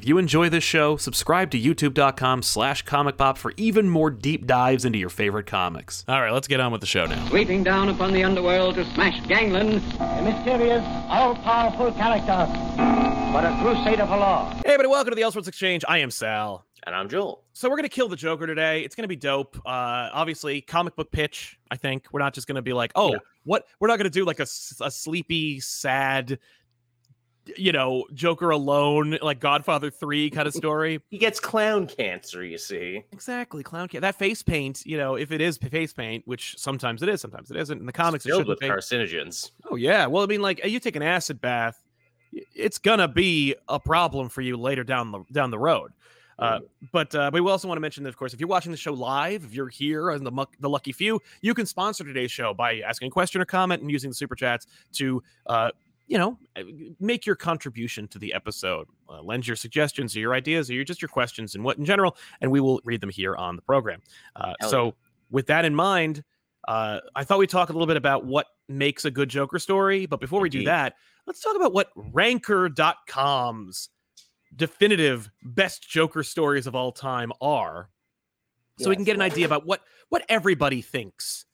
If you enjoy this show, subscribe to youtube.com slash comicpop for even more deep dives into your favorite comics. All right, let's get on with the show now. Sweeping down upon the underworld to smash gangland. A mysterious, all-powerful character, but a crusader for law. Hey, everybody, welcome to the Elseworlds Exchange. I am Sal. And I'm Joel. So we're gonna kill the Joker today. It's gonna be dope. Uh, obviously, comic book pitch. I think we're not just gonna be like, oh, Yeah. what? We're not gonna do like a sleepy, sad, you know, Joker alone, like Godfather Three kind of story. He gets clown cancer, you see. exactly, clown cat. That face paint, you know, if it is face paint, which sometimes it is, sometimes it isn't. In the comics, it Filled with be. carcinogens. Oh yeah. Well, I mean, like you take an acid bath, it's gonna be a problem for you later down the down the road. Uh, but uh, we also want to mention that, of course, if you're watching the show live, if you're here on the muck, the lucky few, you can sponsor today's show by asking a question or comment and using the super chats to, uh, you know, uh, make your contribution to the episode. Uh, lend your suggestions or your ideas or your, just your questions and what in general, and we will read them here on the program. Uh, so, with that in mind, uh, I thought we'd talk a little bit about what makes a good Joker story. But before we do that, let's talk about what Ranker.com's definitive best Joker stories of all time are. So we can get an idea about what what everybody thinks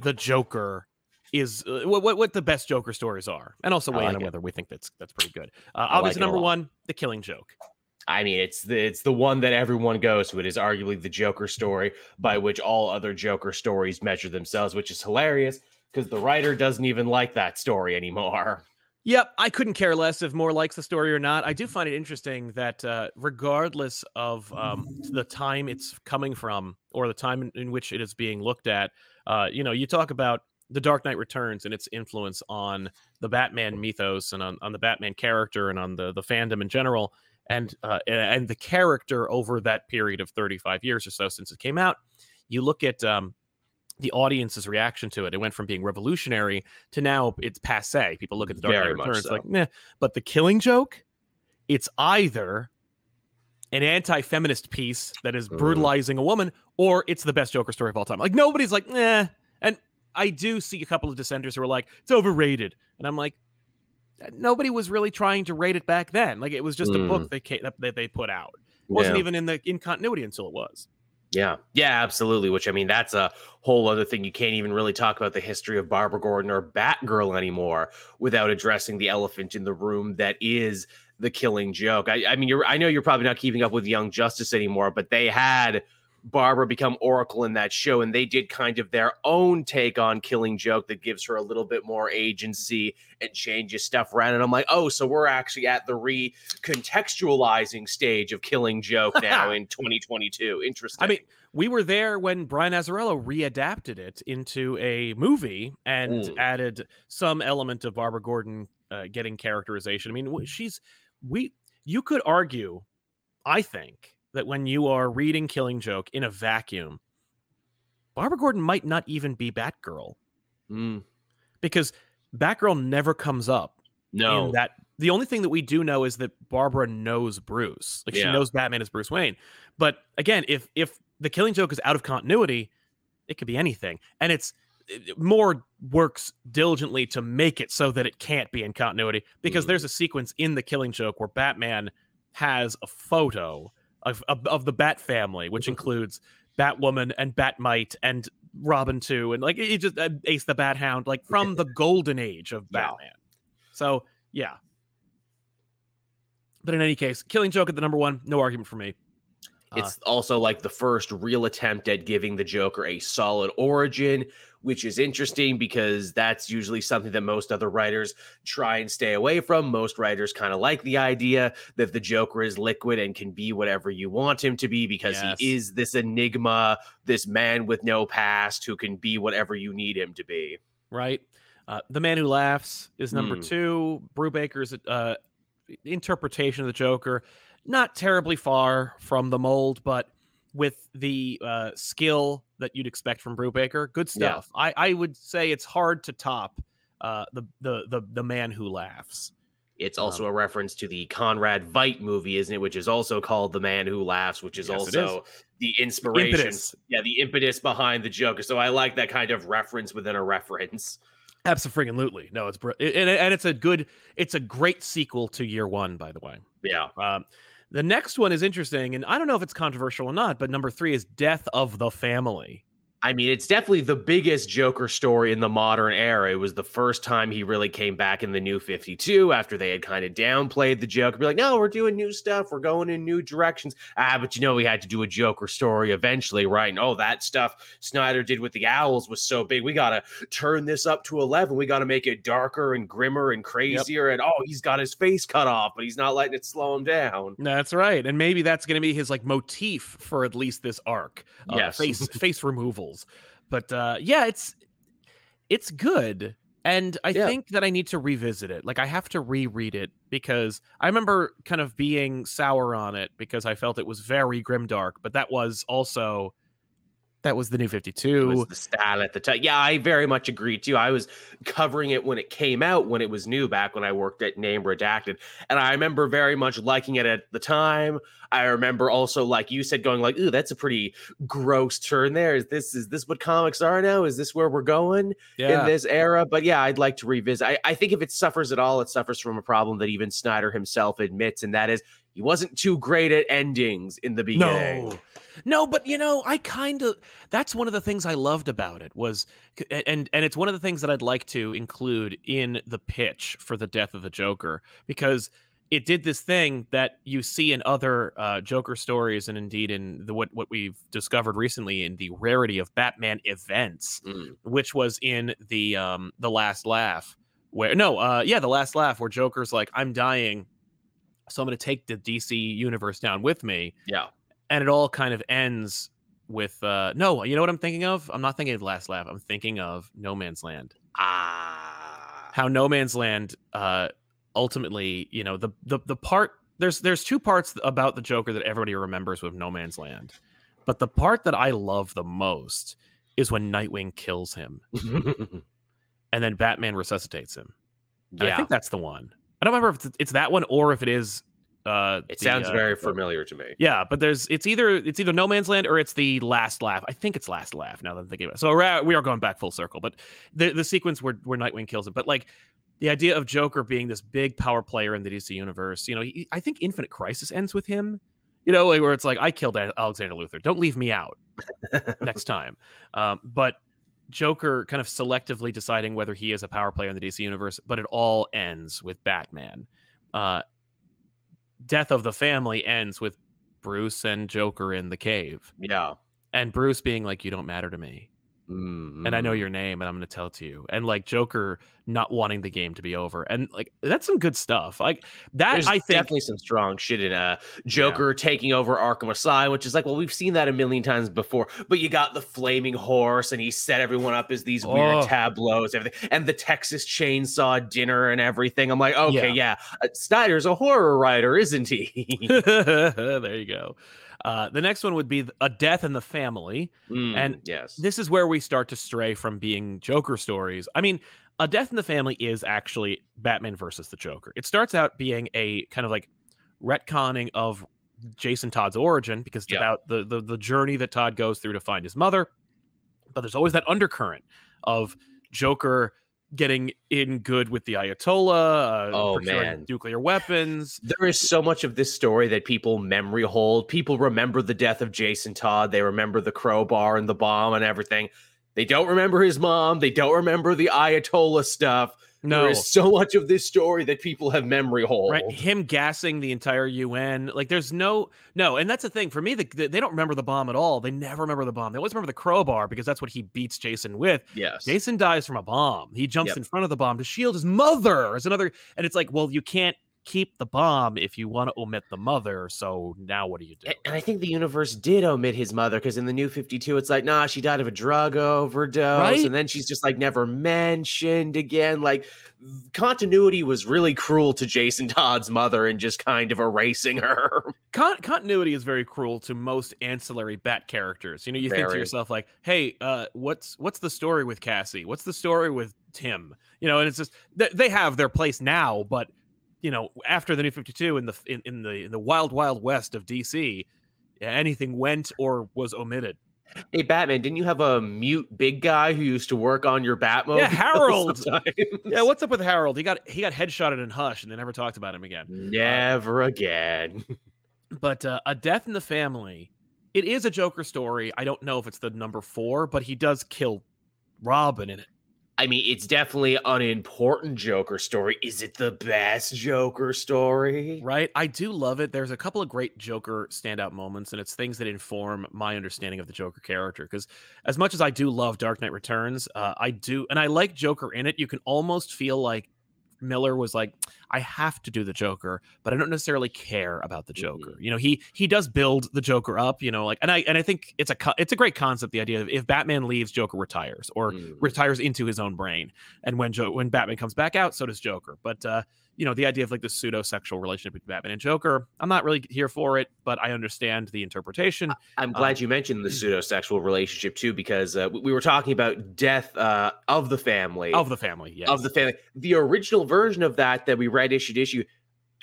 the Joker is, uh, what, what what the best Joker stories are, and also weigh like it. whether we think that's that's pretty good. Uh, obviously, like number one, the Killing Joke. I mean, it's the it's the one that everyone goes to. It is arguably the Joker story by which all other Joker stories measure themselves, which is hilarious because the writer doesn't even like that story anymore. Yep, I couldn't care less if Moore likes the story or not. I do find it interesting that, uh, regardless of um, the time it's coming from or the time in, in which it is being looked at, uh, you know, you talk about the Dark Knight Returns and its influence on the Batman mythos and on, on the Batman character and on the the fandom in general, and uh, and the character over that period of 35 years or so since it came out. You look at um, the audience's reaction to it. It went from being revolutionary to now it's passe. People look at the Dark Knight Returns so. like, nah. But the Killing Joke, it's either an anti-feminist piece that is Mhm. brutalizing a woman, or it's the best Joker story of all time. Like nobody's like, nah. And I do see a couple of dissenters who are like, it's overrated, and I'm like, nobody was really trying to rate it back then. Like it was just a book mm. they ca- that, that they put out. It wasn't Yeah. even in the in continuity until it was. Yeah, yeah, absolutely. Which I mean, that's a whole other thing. You can't even really talk about the history of Barbara Gordon or Batgirl anymore without addressing the elephant in the room that is the Killing Joke. I, I mean, you're I know you're probably not keeping up with Young Justice anymore, but they had Barbara become Oracle in that show, and they did kind of their own take on Killing Joke that gives her a little bit more agency and changes stuff around. And I'm like, oh, so we're actually at the recontextualizing stage of Killing Joke now in 2022. Interesting. I mean, we were there when Brian Azzarello readapted it into a movie and Mm. added some element of Barbara Gordon uh, getting characterization. I mean, she's we. You could argue, I think, that when you are reading Killing Joke in a vacuum, Barbara Gordon might not even be Batgirl Mm, because Batgirl never comes up no, in that the only thing that we do know is that Barbara knows Bruce. Like she knows Batman is Bruce Wayne. But again, if if the Killing Joke is out of continuity, it could be anything, and it's it- Moore works diligently to make it so that it can't be in continuity because Mhm. there's a sequence in the Killing Joke where Batman has a photo of of, of the Bat family, which includes Batwoman and Batmite and Robin too, and like it just uh, Ace the Bat Hound, like from the golden age of Yeah. Batman. So yeah. But in any case, Killing Joke at the number one, no argument for me. Uh, It's also like the first real attempt at giving the Joker a solid origin, which is interesting because that's usually something that most other writers try and stay away from. Most writers kind of like the idea that the Joker is liquid and can be whatever you want him to be because Yes. he is this enigma, this man with no past who can be whatever you need him to be. right? Uh, the Man Who Laughs is number Hmm. two. Brubaker's uh, interpretation of the Joker, not terribly far from the mold, but with the uh, skill that you'd expect from Brubaker, good Yeah. stuff. I, I would say it's hard to top uh, the, the the the Man Who Laughs. It's Um, also a reference to the Conrad Veidt movie, isn't it? Which is also called The Man Who Laughs, which is Yes, also the inspiration. Impetus. Yeah, the impetus behind the Joker. So I like that kind of reference within a reference. Absolutely, no, it's br- and, and it's a good, it's a great sequel to Year One, by the way. Yeah. Um, The next one is interesting, and I don't know if it's controversial or not, but number three is Death of the Family. I mean, it's definitely the biggest Joker story in the modern era. It was the first time he really came back in the new 52 after they had kind of downplayed the Joker. Be like, no, we're doing new stuff. We're going in new directions. Ah, but you know, we had to do a Joker story eventually, right? And oh, that stuff Snyder did with the owls was so big. We got to turn this up to 11. We got to make it darker and grimmer and crazier. Yep. And oh, he's got his face cut off, but he's not letting it slow him down. That's right. And maybe that's going to be his like motif for at least this arc. Uh, yes. Face, face removal. But uh, yeah, it's it's good. And I yeah. think that I need to revisit it. Like I have to reread it because I remember kind of being sour on it because I felt it was very grimdark, but that was also that was the new 52. was the style at the time. Yeah, I very much agree too. I was covering it when it came out, when it was new, back when I worked at Name Redacted. And I remember very much liking it at the time. I remember also, like you said, going like, ooh, that's a pretty gross turn there. Is this is this what comics are now? Is this where we're going yeah. in this era? But yeah, I'd like to revisit. I, I think if it suffers at all, it suffers from a problem that even Snyder himself admits, and that is he wasn't too great at endings in the beginning. No. No, but you know, I kind of that's one of the things I loved about it was and and it's one of the things that I'd like to include in the pitch for the death of the Joker because it did this thing that you see in other uh, Joker stories and indeed in the what what we've discovered recently in the rarity of Batman events, mm. which was in the um the last laugh where no uh yeah the last laugh where Joker's like I'm dying so I'm going to take the DC universe down with me. Yeah and it all kind of ends with uh no you know what i'm thinking of? I'm not thinking of last laugh. I'm thinking of no man's land. Ah. How no man's land uh ultimately you know the the, the part there's there's two parts about the joker that everybody remembers with no man's land. But the part that i love the most is when nightwing kills him. And then batman resuscitates him. Yeah i think that's the one. I don't remember if it's, it's that one or if it is uh, it the, sounds uh, very familiar to me. Yeah, but there's it's either it's either No Man's Land or it's the Last Laugh. I think it's Last Laugh. Now that I'm thinking about it. so we are going back full circle. But the the sequence where where Nightwing kills him, but like the idea of Joker being this big power player in the DC universe, you know, he, I think Infinite Crisis ends with him. You know, like where it's like I killed Alexander Luther. Don't leave me out next time. Um, but Joker kind of selectively deciding whether he is a power player in the DC universe, but it all ends with Batman. Uh, death of the family ends with Bruce and Joker in the cave. Yeah. And Bruce being like, You don't matter to me. Mm-hmm. And I know your name and I'm going to tell it to you. And like Joker not wanting the game to be over. And like that's some good stuff. Like that There's I think definitely some strong shit in uh Joker yeah. taking over Arkham Asylum, which is like, well, we've seen that a million times before. But you got the flaming horse and he set everyone up as these oh. weird tableaus, everything, and the Texas chainsaw dinner and everything. I'm like, okay, yeah. yeah. Uh, Snyder's a horror writer, isn't he? there you go. Uh, the next one would be a death in the family, mm, and yes, this is where we start to stray from being Joker stories. I mean, a death in the family is actually Batman versus the Joker. It starts out being a kind of like retconning of Jason Todd's origin because it's yeah. about the, the the journey that Todd goes through to find his mother. But there's always that undercurrent of Joker getting in good with the Ayatollah. Uh, oh man, nuclear weapons. There is so much of this story that people memory hold. People remember the death of Jason Todd. They remember the crowbar and the bomb and everything. They don't remember his mom. They don't remember the Ayatollah stuff. No. There is so much of this story that people have memory hold. Right. Him gassing the entire UN. Like there's no, no. And that's the thing for me, the, the, they don't remember the bomb at all. They never remember the bomb. They always remember the crowbar because that's what he beats Jason with. Yes. Jason dies from a bomb. He jumps yep. in front of the bomb to shield his mother. Is another, and it's like, well, you can't keep the bomb if you want to omit the mother. So now what do you do? And I think the universe did omit his mother because in the new 52, it's like, nah, she died of a drug overdose. Right? And then she's just like never mentioned again. Like continuity was really cruel to Jason Todd's mother and just kind of erasing her. Con- continuity is very cruel to most ancillary bat characters. You know, you very. think to yourself like, "Hey, uh, what's what's the story with Cassie? What's the story with Tim?" You know, and it's just they have their place now, but you know, after the New Fifty Two in the in, in the in the wild wild west of DC, anything went or was omitted. Hey Batman, didn't you have a mute big guy who used to work on your Batmobile? Yeah, Harold. yeah, what's up with Harold? He got he got headshotted in Hush, and they never talked about him again. Never uh, again. But uh, a death in the family, it is a Joker story. I don't know if it's the number four, but he does kill Robin in it. I mean, it's definitely an important Joker story. Is it the best Joker story? Right. I do love it. There's a couple of great Joker standout moments, and it's things that inform my understanding of the Joker character. Because as much as I do love Dark Knight Returns, uh, I do, and I like Joker in it, you can almost feel like Miller was like, I have to do the Joker, but I don't necessarily care about the Joker. Mhm. You know, he he does build the Joker up. You know, like, and I and I think it's a it's a great concept. The idea of if Batman leaves, Joker retires or Mm. retires into his own brain, and when jo- when Batman comes back out, so does Joker. But uh, you know, the idea of like the pseudo sexual relationship between Batman and Joker, I'm not really here for it, but I understand the interpretation. I'm glad you mentioned the pseudo-sexual relationship too, because uh, we- we were talking about death uh, of the family Of the family, yes. of the family. The original version of that that we read issue to issue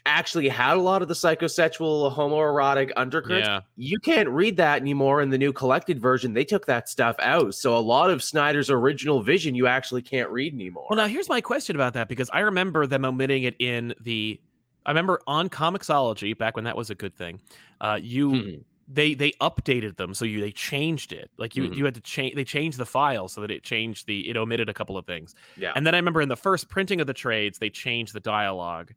actually had a lot of the psychosexual homoerotic undercurrents. yeah. You can't read that anymore in the new collected version. They took that stuff out. So a lot of Snyder's original vision you actually can't read anymore. Well, now here's my question about that because I remember them omitting it in the. I remember on Comixology back when that was a good thing. Uh, you Mhm. They they updated them so you they changed it like you Mhm. you had to change they changed the file so that it changed the it omitted a couple of things yeah. and then i remember in the first printing of the trades they changed the dialogue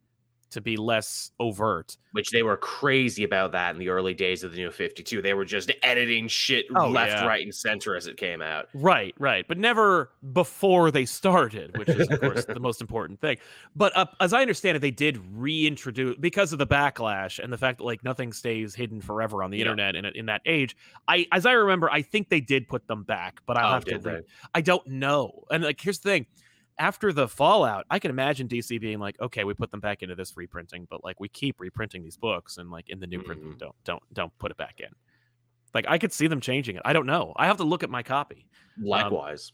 to be less overt Which they were crazy about that in the early days of the new 52. They were just editing shit Oh, left, yeah. right, and center as it came out. right right but never before they started which is of course the most important thing but uh, as i understand it they did reintroduce because of the backlash and the fact that like nothing stays hidden forever on the Yeah. internet in, in that age i as i remember i think they did put them back but i'll Oh, have to re- I don't know. And like, here's the thing: after the fallout, I can imagine DC being like, "Okay, we put them back into this reprinting, but like we keep reprinting these books, and like in the new printing, Mhm. don't don't don't put it back in." Like I could see them changing it. I don't know. I have to look at my copy. Likewise.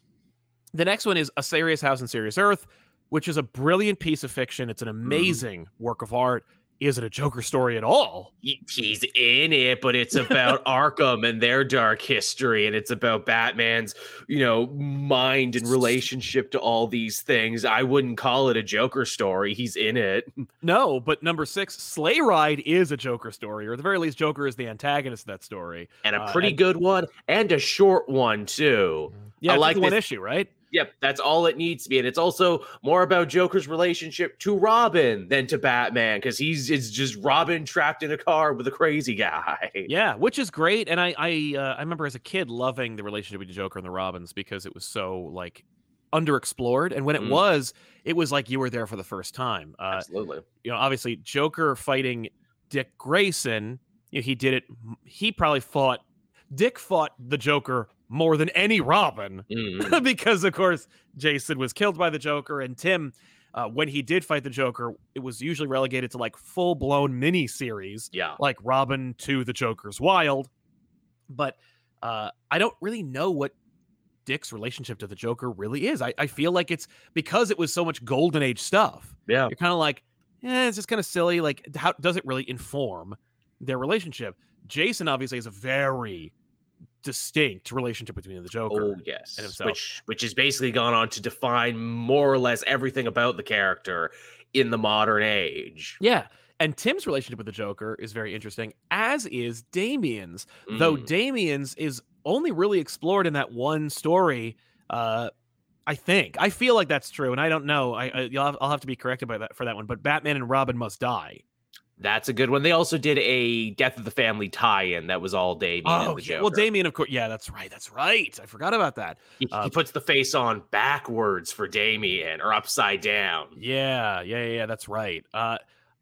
The next one is A Serious House and Serious Earth, which is a brilliant piece of fiction. It's an amazing work of art. Is it a Joker story at all? He- he's in it, but it's about Arkham and their dark history, and it's about Batman's, you know, mind and relationship to all these things. I wouldn't call it a Joker story. He's in it. No, but number six, Sleigh Ride is a Joker story, or at the very least, Joker is the antagonist of that story. And a Uh, pretty and- good one, and a short one, too. Yeah, I like one issue, right? Yep, that's all it needs to be. And it's also more about Joker's relationship to Robin than to Batman, because he's it's just Robin trapped in a car with a crazy guy. Yeah, which is great. And I I uh, I remember as a kid loving the relationship between Joker and the Robins because it was so like underexplored. And when it Mm. was, it was like you were there for the first time. Uh, Absolutely. you know, obviously Joker fighting Dick Grayson, you know, he did it. He probably fought Dick fought the Joker more than any Robin Mhm. because, of course, Jason was killed by the Joker, and Tim. Uh, when he did fight the Joker, it was usually relegated to like full blown mini series Yeah. like Robin two the Joker's Wild. But uh, I don't really know what Dick's relationship to the Joker really is. I, I feel like it's because it was so much golden age stuff. Yeah. You're kind of like, eh, it's just kind of silly. Like, how does it really inform their relationship? Jason obviously is a very distinct relationship between the Joker. Oh yes, and himself. which which has basically gone on to define more or less everything about the character in the modern age. Yeah. And Tim's relationship with the Joker is very interesting, as is Damian's. though Mm. Damian's is only really explored in that one story. Uh, I think I feel like that's true, and I don't know. I, I you'll have, I'll have to be corrected by that for that one. But Batman and Robin must die. That's a good one. They also did a Death of the Family tie-in that was all Damian and the yeah. Well, Damian, of course. Yeah, that's right. That's right. I forgot about that. he, uh, he puts the face on backwards for Damian or upside down. Yeah, yeah, yeah. yeah, That's right. Uh,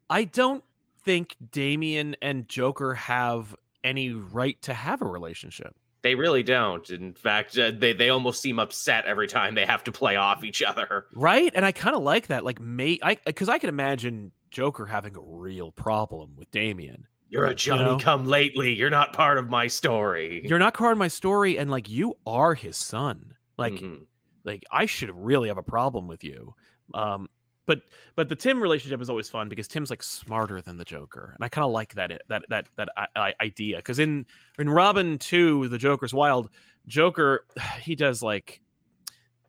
I don't think Damian and Joker have any right to have a relationship. They really don't. In fact, uh, they they almost seem upset every time they have to play off each other. Right? And I kind of like that. Like, may I, because I can imagine Joker having a real problem with Damian. You're a Johnny know? come lately. You're not part of my story. You're not part of my story, and like, you are his son. Like, Mhm. like I should really have a problem with you. Um, but but the Tim relationship is always fun because Tim's like smarter than the Joker, and I kind of like that i- that that that I, I, idea. Because in in Robin two, the Joker's Wild, Joker he does like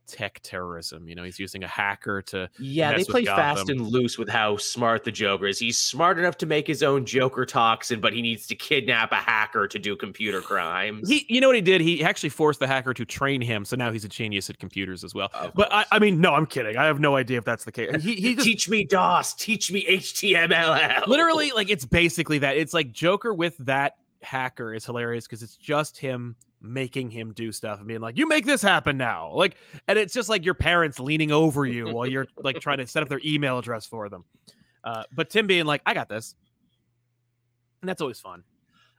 tech terrorism. You know, he's using a hacker to Yeah, they play fast and loose with how smart the Joker is. He's smart enough to make his own Joker toxin, but he needs to kidnap a hacker to do computer crimes. he you know what he did? He actually forced the hacker to train him, so now he's a genius at computers as well. Of But I. I mean, no, I'm kidding. I have no idea if that's the case. He he just teach me DOS, teach me HTML. literally like it's basically that. It's like Joker with that hacker is hilarious because it's just him making him do stuff and being like, "You make this happen now," like, and it's just like your parents leaning over you while you're like trying to set up their email address for them. Uh, but Tim being like, "I got this," and that's always fun.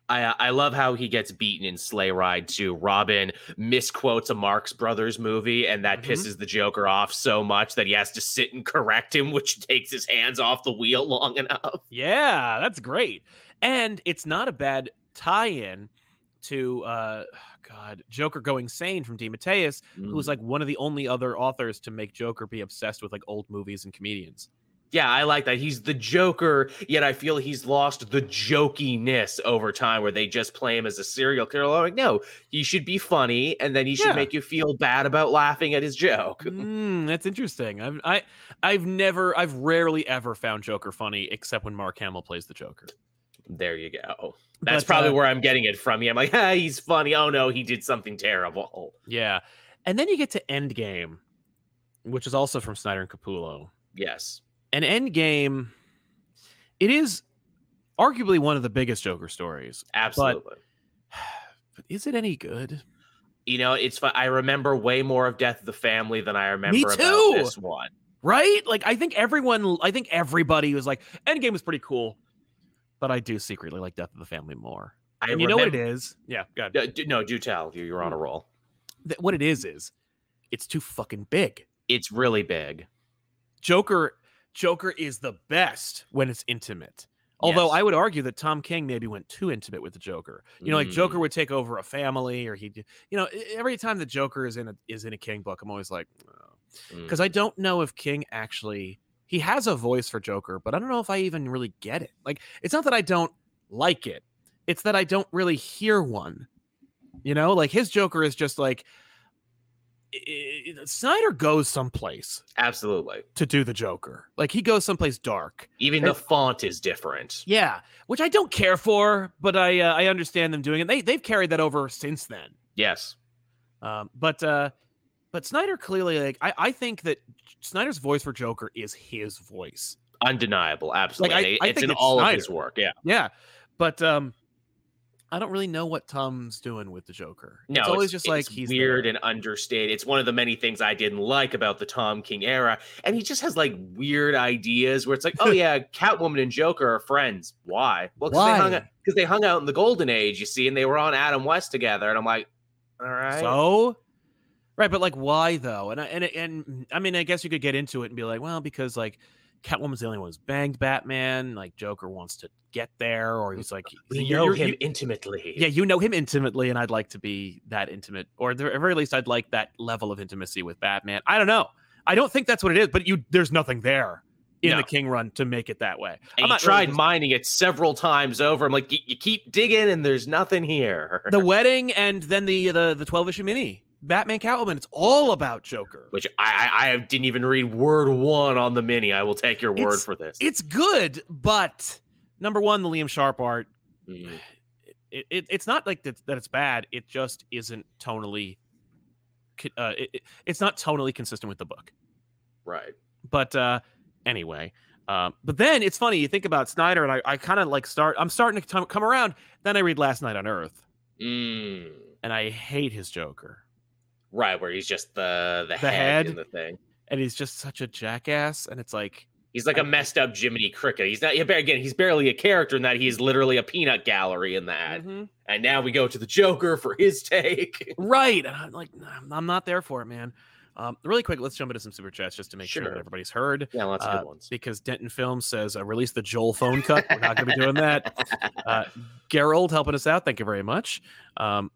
I uh, I love how he gets beaten in Sleigh Ride too. Robin misquotes a Marx Brothers movie, and that Mhm. pisses the Joker off so much that he has to sit and correct him, which takes his hands off the wheel long enough. Yeah, that's great. And it's not a bad tie-in to uh God, Joker going sane from DeMatteis, who was like one of the only other authors to make Joker be obsessed with like old movies and comedians. Yeah, I like that. He's the Joker, yet I feel he's lost the jokiness over time where they just play him as a serial killer. I'm like, no, he should be funny, and then he should Yeah. make you feel bad about laughing at his joke. Mm, that's interesting. I've I I've never I've rarely ever found Joker funny except when Mark Hamill plays the Joker. There you go. That's But, probably uh, where I'm getting it from. Yeah, I'm like, ah, he's funny. Oh no, he did something terrible. Yeah. And then you get to Endgame, which is also from Snyder and Capullo. Yes. And Endgame, it is arguably one of the biggest Joker stories. Absolutely. But is it any good? you know, it's fun. I remember way more of Death of the Family than I remember too. about this one. Right? Like I think everyone I think everybody was like Endgame was pretty cool. But I do secretly like Death of the Family more. I And you know what it is? Yeah, God. Uh, do- no, do tell. You- You're on a roll. What it is is it's too fucking big. It's really big. Joker Joker is the best when it's intimate. Although Yes. I would argue that Tom King maybe went too intimate with the Joker. You know, like Joker Mm. would take over a family, or he, you know, every time the Joker is in a is in a King book, I'm always like, Mm. because I don't know if King actually he has a voice for Joker, but I don't know if I even really get it. Like, it's not that I don't like it; it's that I don't really hear one. You know, like his Joker is just like i- i- Snyder goes someplace Absolutely. to do the Joker. Like he goes someplace dark. Even the font is different. Yeah, which I don't care for, but I uh, I understand them doing it. They they've carried that over since then. Yes. Um, but uh, but Snyder clearly like I I think that Snyder's voice for Joker is his voice. Undeniable. Absolutely. I- I it's in it's all of his work. Yeah. Yeah, but um, I don't really know what Tom's doing with the Joker. No, it's always just like he's weird there. and understated. It's one of the many things I didn't like about the Tom King era. And he just has like weird ideas where it's like, oh yeah, Catwoman and Joker are friends. Why? Well, because they hung out because they hung out in the Golden Age, you see, and they were on Adam West together. And I'm like, all right. So, right, but like, why though? And I, and and I mean, I guess you could get into it and be like, well, because like Catwoman's the only one who's banged Batman. Like Joker wants to get there, or he's like, we you're- know you're- him you- intimately. yeah, you know him intimately, and I'd like to be that intimate, or at the very least, I'd like that level of intimacy with Batman. I don't know. I don't think that's what it is, but you, there's nothing there in No. the King Run to make it that way. And I'm not really tried just- mining it several times over. I'm like, "Y- you keep digging, and there's nothing here. the wedding, and then the the the twelve issue mini, Batman Catwoman. It's all about Joker. Which I, I I didn't even read word one on the mini. I will take your word It's- for this. It's good, but number one, the Liam Sharp art. Mm. It, it, it's not like that, that it's bad. It just isn't tonally. Uh, it, it- it's not tonally consistent with the book. Right. But uh, anyway, um, but then it's funny. You think about Snyder, and I, I kind of like start. I'm starting to come come around. Then I read Last Night on Earth, Mm. and I hate his Joker. Right, where he's just the the, The head, head? in the thing. And he's just such a jackass. And it's like, He's like a messed up Jiminy Cricket. He's not again. He's barely a character in that. He's literally a peanut gallery in that. mhm. And now we go to the Joker for his take. right. And I'm like, I'm not there for it, man. Um, really quick, let's jump into some super chats just to make sure, Sure. that everybody's heard. Yeah, lots of Uh, good ones. because Denton Films says uh, release the Joel phone cut. We're not going to be doing that. Uh, Gerald helping us out. Thank you very much. Um,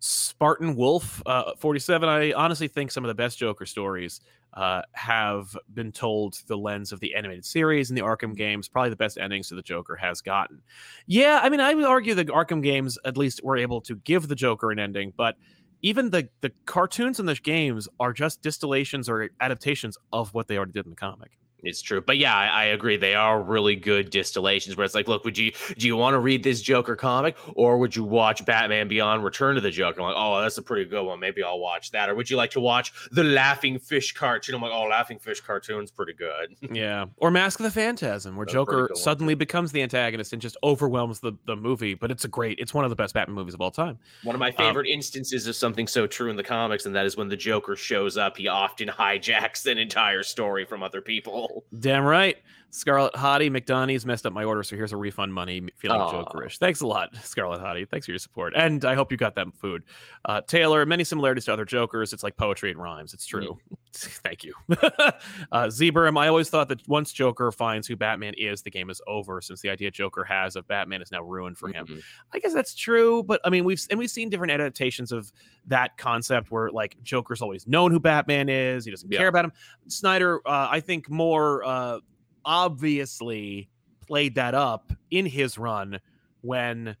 Spartan Wolf, uh, 47. I honestly think some of the best Joker stories uh, have been told through the lens of the animated series and the Arkham games. Probably the best endings to the Joker has gotten. Yeah, I mean, I would argue the Arkham games at least were able to give the Joker an ending, but even the the cartoons and the games are just distillations or adaptations of what they already did in the comic. It's true, but yeah, I, I, agree. They are really good distillations. Where it's like, look, would you do you want to read this Joker comic, or would you watch Batman Beyond: Return to the Joker? I'm like, oh, that's a pretty good one. Maybe I'll watch that. Or would you like to watch the Laughing Fish cartoon? I'm like, oh, Laughing Fish cartoon's pretty good. yeah, or Mask of the Phantasm, where that's Joker suddenly becomes the antagonist and just overwhelms the the movie. But it's a great, it's one of the best Batman movies of all time. One of my um, favorite um, instances of something so true in the comics, and that is when the Joker shows up. He often hijacks an entire story from other people. Damn right. Scarlet Hottie McDonald's messed up my order, so here's a refund money. Feeling Aww. jokerish. Thanks a lot, Scarlet Hottie. Thanks for your support, and I hope you got that food. Uh, Taylor, many similarities to other Jokers. It's like poetry and rhymes. It's true. Mm. Thank you, uh, Zebram. I always thought that once Joker finds who Batman is, the game is over. Since the idea Joker has of Batman is now ruined for him. Mm-hmm. I guess that's true, but I mean we've and we've seen different adaptations of that concept where like Joker's always known who Batman is. He doesn't yeah. care about him. Snyder, uh, I think more uh, obviously played that up in his run when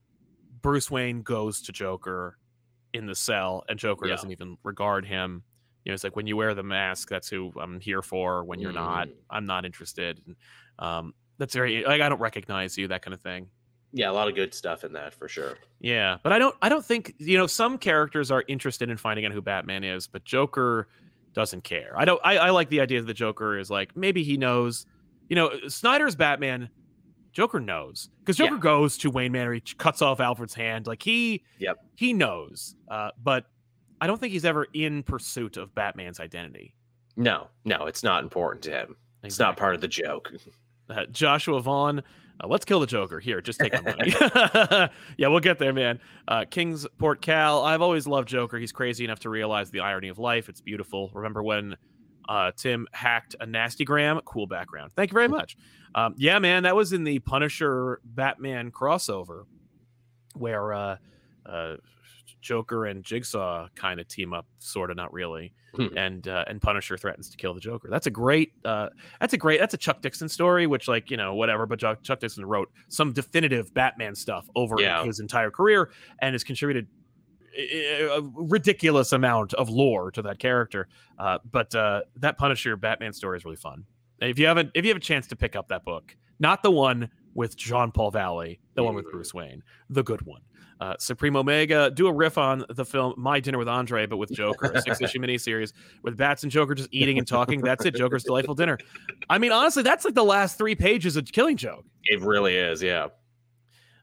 Bruce Wayne goes to Joker in the cell and Joker yeah. doesn't even regard him. You know, it's like when you wear the mask, that's who I'm here for. When you're mm. not, I'm not interested. And, um, that's very like I don't recognize you, that kind of thing. Yeah, a lot of good stuff in that for sure. Yeah, but I don't I don't think you know some characters are interested in finding out who Batman is, but Joker doesn't care. I don't I, I like the idea that the Joker is like maybe he knows you know, Snyder's Batman, Joker knows because Joker yeah. goes to Wayne Manor, he cuts off Alfred's hand. Like he, yep, he knows. Uh, but I don't think he's ever in pursuit of Batman's identity. No, no, it's not important to him. Exactly. It's not part of the joke. Uh, Joshua Vaughn, uh, let's kill the Joker. Here, just take my money. yeah, we'll get there, man. Uh, Kingsport Cal, I've always loved Joker. He's crazy enough to realize the irony of life. It's beautiful. Remember when uh, Tim hacked a nastygram. Cool background. Thank you very much. Um, yeah, man, that was in the Punisher Batman crossover where uh, uh, Joker and Jigsaw kind of team up, sort of, not really, hmm. and uh, and Punisher threatens to kill the Joker. That's a great, uh, that's a great, that's a Chuck Dixon story, which like you know whatever, but Chuck, Chuck Dixon wrote some definitive Batman stuff over yeah. his entire career and has contributed a ridiculous amount of lore to that character. Uh, but uh, that Punisher Batman story is really fun. If you haven't, if you have a chance to pick up that book, not the one with Jean Paul Valley, the one with Bruce Wayne, the good one. Uh, Supreme Omega, do a riff on the film My Dinner with Andre, but with Joker, a six issue miniseries with Bats and Joker just eating and talking. That's it. Joker's delightful dinner. I mean, honestly, that's like the last three pages of Killing Joke. It really is, yeah.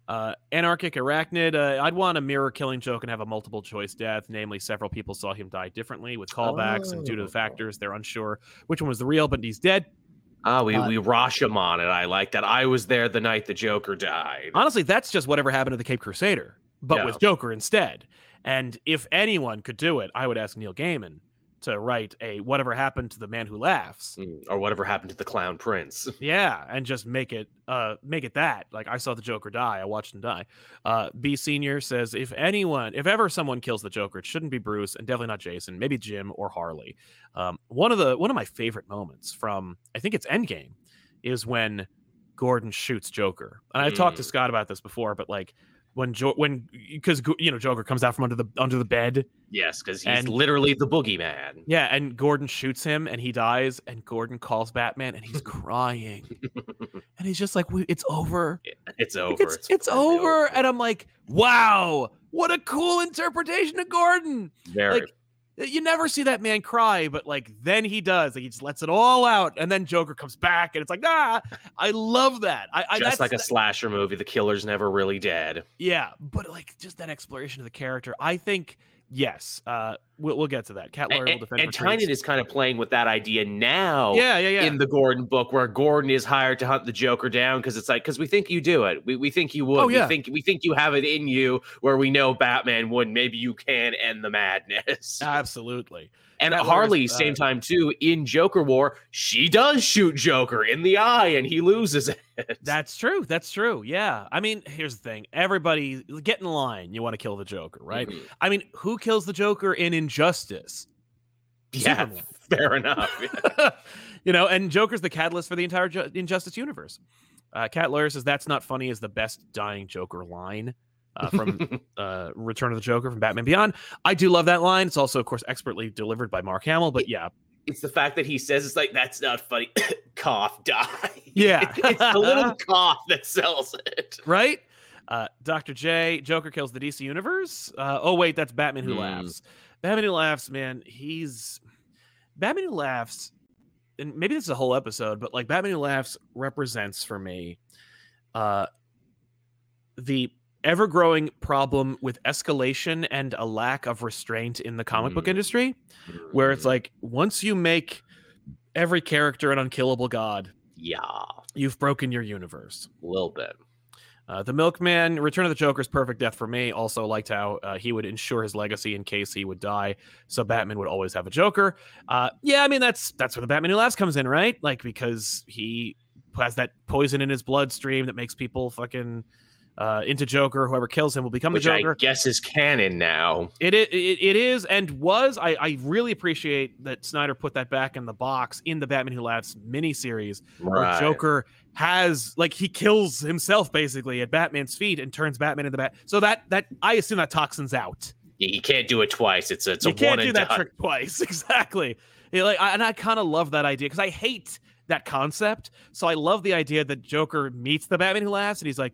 Uh, Anarchic Arachnid, uh, I'd want a mirror killing joke and have a multiple choice death. Namely, several people saw him die differently with callbacks, oh. and due to the oh. factors, they're unsure which one was the real, but he's dead. Ah, we, uh, we on it. I like that. I was there the night the Joker died. Honestly, that's just whatever happened to the Cape Crusader, but yeah. with Joker instead. And if anyone could do it, I would ask Neil Gaiman to write a whatever happened to the man who laughs. Mm, or whatever happened to the clown prince. Yeah and just make it uh make it that. Like i saw the joker die. I watched him die. Uh b senior says if anyone if ever someone kills the joker it shouldn't be bruce and definitely not jason maybe jim or harley. Um one of the one of my favorite moments from i think it's endgame is when gordon shoots joker. And i mm. talked to mm. scott about this before but like when jo- when because you know Joker comes out from under the under the bed. Yes, because he's and, literally the boogeyman. Yeah, and Gordon shoots him and he dies, and Gordon calls Batman and he's crying, and he's just like, "It's over. It's over. It's, it's, it's over. over." And I'm like, "Wow, what a cool interpretation of Gordon." Very. Like, you never see that man cry, but like then he does. Like, he just lets it all out, and then Joker comes back, and it's like, ah, I love that. I, I just like a slasher movie. The killer's never really dead. Yeah, but like just that exploration of the character, I think yes, uh, we'll, we'll get to that. Cat lawyer and, will defend. And Tynion is kind of playing with that idea now. Yeah, yeah, yeah. In the Gordon book, where Gordon is hired to hunt the Joker down because it's like because we think you do it. We, we think you would. Oh, yeah. We think we think you have it in you. Where we know Batman would. Maybe you can end the madness. Absolutely. And that Harley, uh, same time too, in Joker War, she does shoot Joker in the eye and he loses it. That's true. That's true. Yeah. I mean, here's the thing. Everybody get in line. You want to kill the Joker, right? Mm-hmm. I mean, who kills the Joker in Injustice? Yeah, fair enough. you know, and Joker's the catalyst for the entire Ju- Injustice universe. Uh, Cat Lawyer says that's not funny is the best dying Joker line. uh, from uh, Return of the Joker from Batman Beyond. I do love that line. It's also, of course, expertly delivered by Mark Hamill. But yeah, it's the fact that he says it's like that's not funny. cough, die. Yeah. it's the little cough that sells it. right? Uh, Dr. J, Joker kills the DC universe. Uh, oh wait, that's Batman Who Hmm. Laughs. Batman Who Laughs, man, he's Batman Who Laughs, and maybe this is a whole episode, but like Batman Who Laughs represents for me uh the ever growing problem with escalation and a lack of restraint in the comic book Mm. industry, where it's like once you make every character an unkillable god, yeah, you've broken your universe. a little bit. Uh, the Milkman, Return of the Joker's perfect death for me. Also liked how uh, he would ensure his legacy in case he would die, so Batman would always have a Joker. Uh, yeah, I mean that's that's where the Batman Who Laughs comes in, right? Like because he has that poison in his bloodstream that makes people fucking uh, into Joker. Whoever kills him will become Which the I Joker. guess is canon now. It, it it is and was. I, I really appreciate that Snyder put that back in the box in the Batman Who Laughs miniseries where Joker has like he kills himself basically at Batman's feet and turns Batman into the Bat. So that that I assume that toxin's out. You can't do it twice. It's a, it's you can't one do and that done. trick twice. Exactly. Yeah, like, I, and I kind of love that idea because I hate that concept. So I love the idea that Joker meets the Batman who laughs and he's like,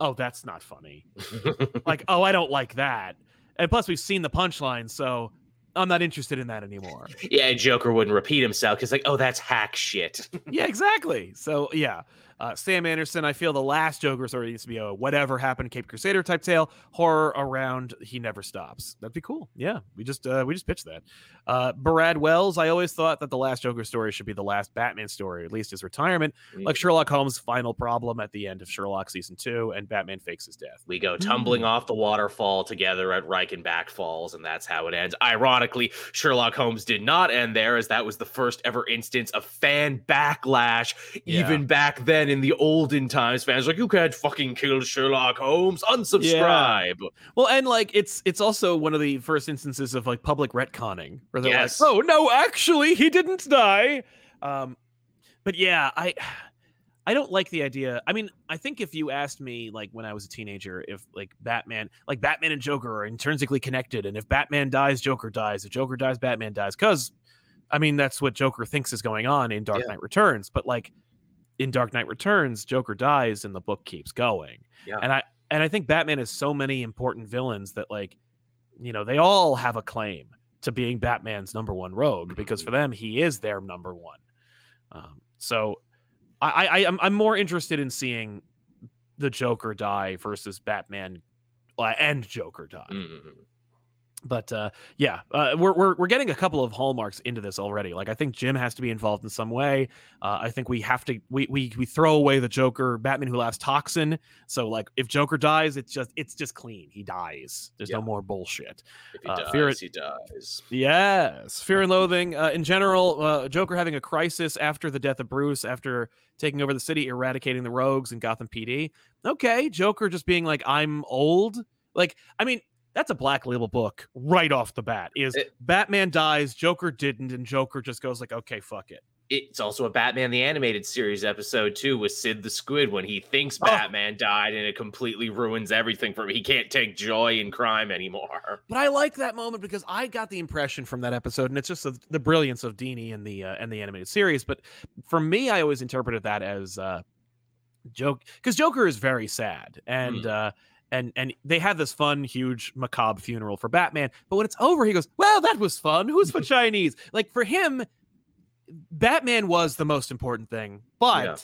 "Oh, that's not funny." like, "Oh, I don't like that." And plus, we've seen the punchline, so I'm not interested in that anymore. yeah, Joker wouldn't repeat himself because like, oh, that's hack shit. yeah, exactly. So yeah, uh, Sam Anderson. I feel the last Joker story needs to be a whatever happened Cape Crusader type tale, horror around he never stops. That'd be cool. Yeah, we just uh, we just pitched that. Uh, Barad Wells. I always thought that the last Joker story should be the last Batman story, at least his retirement, like Sherlock Holmes' final problem at the end of Sherlock season two, and Batman fakes his death. We go tumbling off the waterfall together at Reichenbach Falls, and that's how it ends. Ironically, Sherlock Holmes did not end there, as that was the first ever instance of fan backlash. Yeah. Even back then in the olden times, fans like, you can't fucking kill Sherlock Holmes. Unsubscribe. Well, and like it's it's also one of the first instances of like public retconning where they're Yes. like, "Oh no, actually, he didn't die." Um, but yeah, I I don't like the idea. I mean, I think if you asked me like when I was a teenager, if like Batman, like Batman and Joker are intrinsically connected, and if Batman dies, Joker dies. If Joker dies, Batman dies. Because I mean, that's what Joker thinks is going on in Dark Yeah. Knight Returns. But like in Dark Knight Returns, Joker dies, and the book keeps going. Yeah. And I and I think Batman has so many important villains that like, you know, they all have a claim to being Batman's number one rogue because for them he is their number one. Um, so I, I I am I'm more interested in seeing the Joker die versus Batman uh, and Joker die. Mm. But uh, yeah, uh, we're, we're we're getting a couple of hallmarks into this already. Like I think Jim has to be involved in some way. Uh, I think we have to we, we we throw away the Joker Batman who laughs toxin. So like if Joker dies, it's just it's just clean. He dies. There's Yeah. no more bullshit. If he Uh, dies, Fear he dies. Yes, Fear and Loathing. Uh, in general, uh, Joker having a crisis after the death of Bruce, after taking over the city, eradicating the rogues in Gotham PD. Okay, Joker just being like, I'm old. Like, I mean, that's a black label book right off the bat. Is It- Batman dies, Joker didn't, and Joker just goes like, okay, fuck it. It's also a Batman the Animated Series episode too with Sid the Squid when he thinks Oh. Batman died and it completely ruins everything for him. He can't take joy in crime anymore. But I like that moment because I got the impression from that episode, and it's just the, the brilliance of Dini and the uh, and the animated series. But for me, I always interpreted that as uh, joke because Joker is very sad, and uh, and and they have this fun, huge, macabre funeral for Batman. But when it's over, he goes, "Well, that was fun. Who's for Chinese?" Like for him, Batman was the most important thing, but. Yeah.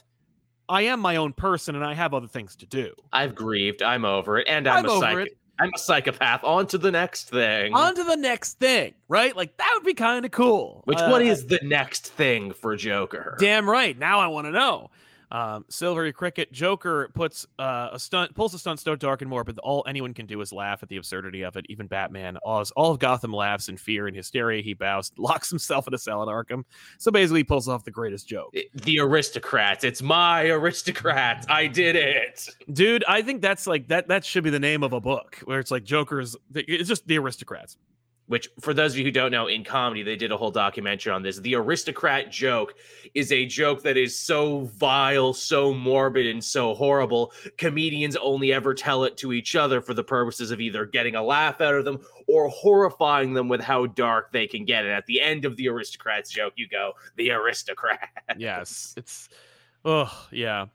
I am my own person and I have other things to do. I've grieved. I'm over it, and I'm, I'm a it. I'm a psychopath. On to the next thing. On to the next thing, right? Like that would be kind of cool. Which Uh, what is the next thing for Joker? Damn right. Now I want to know. Um, Silvery Cricket Joker puts uh, a stunt, pulls a stunt so dark and morbid that all anyone can do is laugh at the absurdity of it. Even Batman, all, all of Gotham laughs in fear and hysteria. He bows, locks himself in a cell at Arkham. So basically, he pulls off the greatest joke. The aristocrats. It's my aristocrats. I did it. Dude, I think that's like that. That should be the name of a book where it's like Joker's. It's just the aristocrats. Which for those of you who don't know in comedy they did a whole documentary on this. The aristocrat joke is a joke that is so vile so morbid and so horrible comedians only ever tell it to each other for the purposes of either getting a laugh out of them or horrifying them with how dark they can get and at the end of the aristocrats joke you go the aristocrat. Yes. It's oh yeah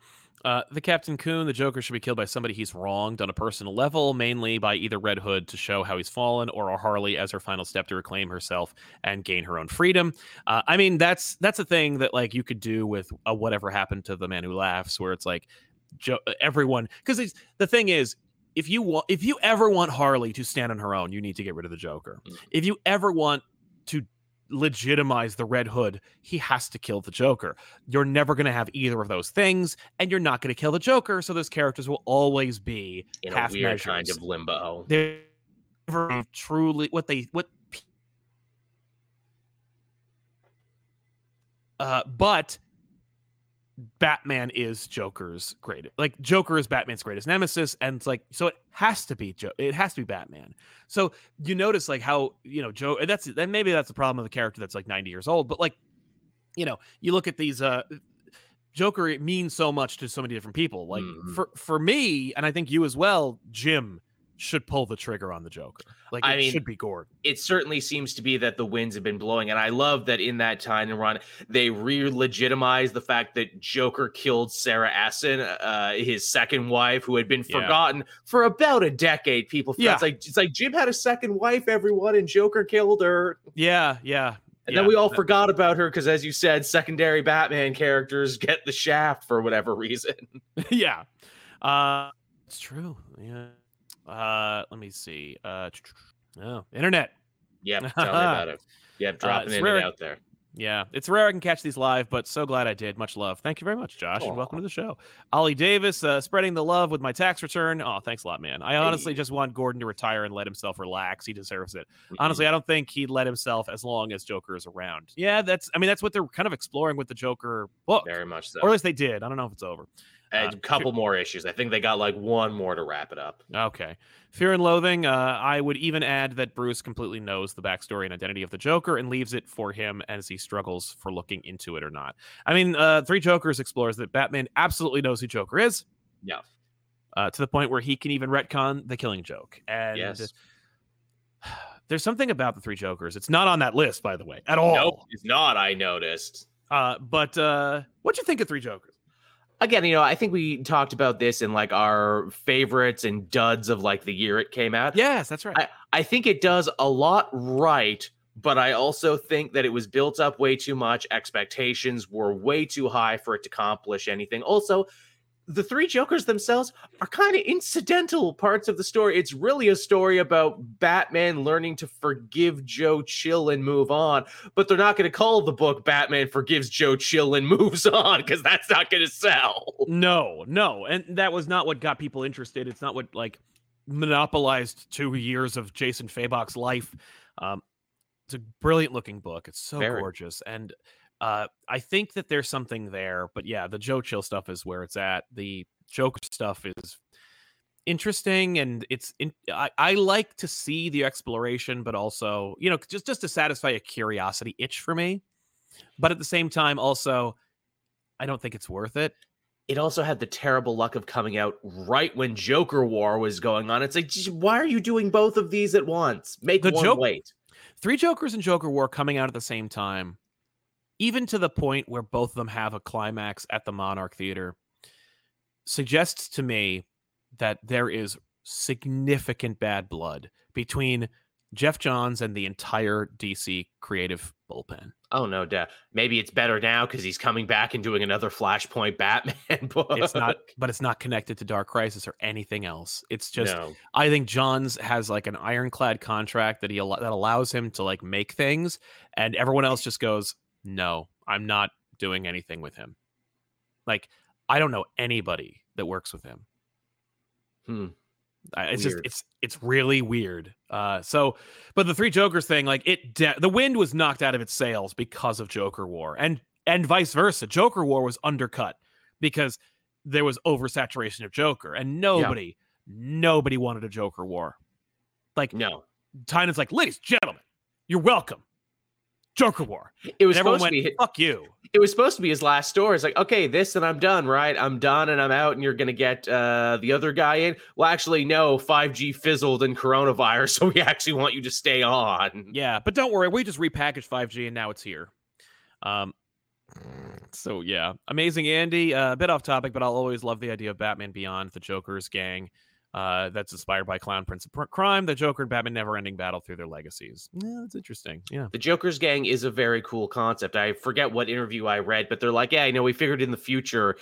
uh, the Captain Coon, the Joker should be killed by somebody he's wronged on a personal level, mainly by either Red Hood to show how he's fallen, or a Harley as her final step to reclaim herself and gain her own freedom. Uh, I mean, that's that's a thing that like you could do with a whatever happened to the man who laughs, where it's like jo- everyone because the thing is. If you want, if you ever want Harley to stand on her own, you need to get rid of the Joker. Mm. If you ever want to legitimize the Red Hood, he has to kill the Joker. You're never going to have either of those things, and you're not going to kill the Joker. So those characters will always be in a weird measures. kind of limbo They're never truly what they what. Uh, but Batman is Joker's greatest. Like Joker is Batman's greatest nemesis, and it's like so it has to be Joe. It has to be Batman. So you notice like how you know Joe. and That's then maybe that's the problem of the character that's like ninety years old. But like, you know, you look at these. uh Joker it means so much to so many different people. Like Mhm. for for me, and I think you as well, Jim should pull the trigger on the Joker. Like I it mean, should be Gordon. it certainly seems to be that the winds have been blowing. And I love that in that time and run, they re legitimized the fact that Joker killed Sarah Essen, uh, his second wife, who had been Yeah. forgotten for about a decade. People, Yeah. it's like it's like Jim had a second wife, everyone, and Joker killed her. Yeah, yeah. And yeah. then we all Uh, forgot about her because, as you said, secondary Batman characters get the shaft for whatever reason. yeah. Uh it's true. Yeah. Uh let me see. Uh oh, internet. Yeah, tell me about it. Yep, dropping it's in rare- and out there. Yeah, it's rare I can catch these live, but so glad I did. Much love. Thank you very much, Josh, and welcome to the show. Ollie Davis, uh, spreading the love with my tax return. Oh, thanks a lot, man. I honestly Hey. just want Gordon to retire and let himself relax. He deserves it. Honestly, I don't think he'd let himself as long as Joker is around. Yeah, that's. I mean, that's what they're kind of exploring with the Joker book, very much so. or at least they did. I don't know if it's over. A uh, couple more issues. I think they got like one more to wrap it up. Okay. Fear and Loathing. Uh, I would even add that Bruce completely knows the backstory and identity of the Joker and leaves it for him as he struggles for looking into it or not. I mean, uh, Three Jokers explores that Batman absolutely knows who Joker is. Yeah. Uh, to the point where he can even retcon the Killing Joke. And Yes. there's something about the Three Jokers. It's not on that list, by the way, at all. Nope, it's not. I noticed. Uh, but uh, what'd you think of Three Jokers? Again, you know, I think we talked about this in like our favorites and duds of like the year it came out. Yes, that's right. I, I think it does a lot right, but I also think that it was built up way too much. Expectations were way too high for it to accomplish anything. Also, the three Jokers themselves are kind of incidental parts of the story. It's really a story about Batman learning to forgive Joe Chill and move on, but they're not going to call the book Batman Forgives Joe Chill and Moves On because that's not going to sell. No, no, and that was not what got people interested. It's not what like monopolized two years of Jason Fabok's life. Um, it's a brilliant looking book. It's so Very. gorgeous, and uh, I think that there's something there. But yeah, the Joe Chill stuff is where it's at. The Joker stuff is interesting, and it's in, I, I like to see the exploration, but also you know just just to satisfy a curiosity itch for me. But at the same time, also, I don't think it's worth it. it also had the terrible luck of coming out right when Joker War was going on. It's like, why are you doing both of these at once? Make The one wait. Three Jokers and Joker War coming out at the same time, even to the point where both of them have a climax at the Monarch Theater, suggests to me that there is significant bad blood between Geoff Johns and the entire DC creative bullpen. Oh no, doubt. Maybe it's better now because he's coming back and doing another Flashpoint Batman book. It's not, but it's not connected to Dark Crisis or anything else. It's just no. I think Johns has like an ironclad contract that he that allows him to like make things, and everyone else just goes, "No, I'm not doing anything with him." Like I don't know anybody that works with him. Hmm. I- It's just it's it's really weird. Uh, so, but the three Jokers thing, like it, de- the wind was knocked out of its sails because of Joker War, and and vice versa. Joker War was undercut because there was oversaturation of Joker, and nobody, nobody wanted a Joker War. Like No. Tynion's like, ladies gentlemen, You're welcome. Joker War. It was And supposed to went, be fuck you. it was supposed to be his last story. It's like, okay, this and I'm done, right? I'm done and I'm out, and you're gonna get uh the other guy in. Well, actually, no, 5G fizzled and coronavirus, so we actually want you to stay on. Yeah, but don't worry, we just repackaged 5G and now it's here. Um, so yeah, amazing Andy. Uh, a bit off topic, but I'll always love the idea of Batman Beyond, the Joker's gang. Uh, that's inspired by Clown Prince of Pr- Crime, the Joker and Batman never-ending battle through their legacies. Yeah, that's interesting. Yeah, The Joker's gang is a very cool concept. I forget what interview I read, but they're like, yeah, you know, we figured in the future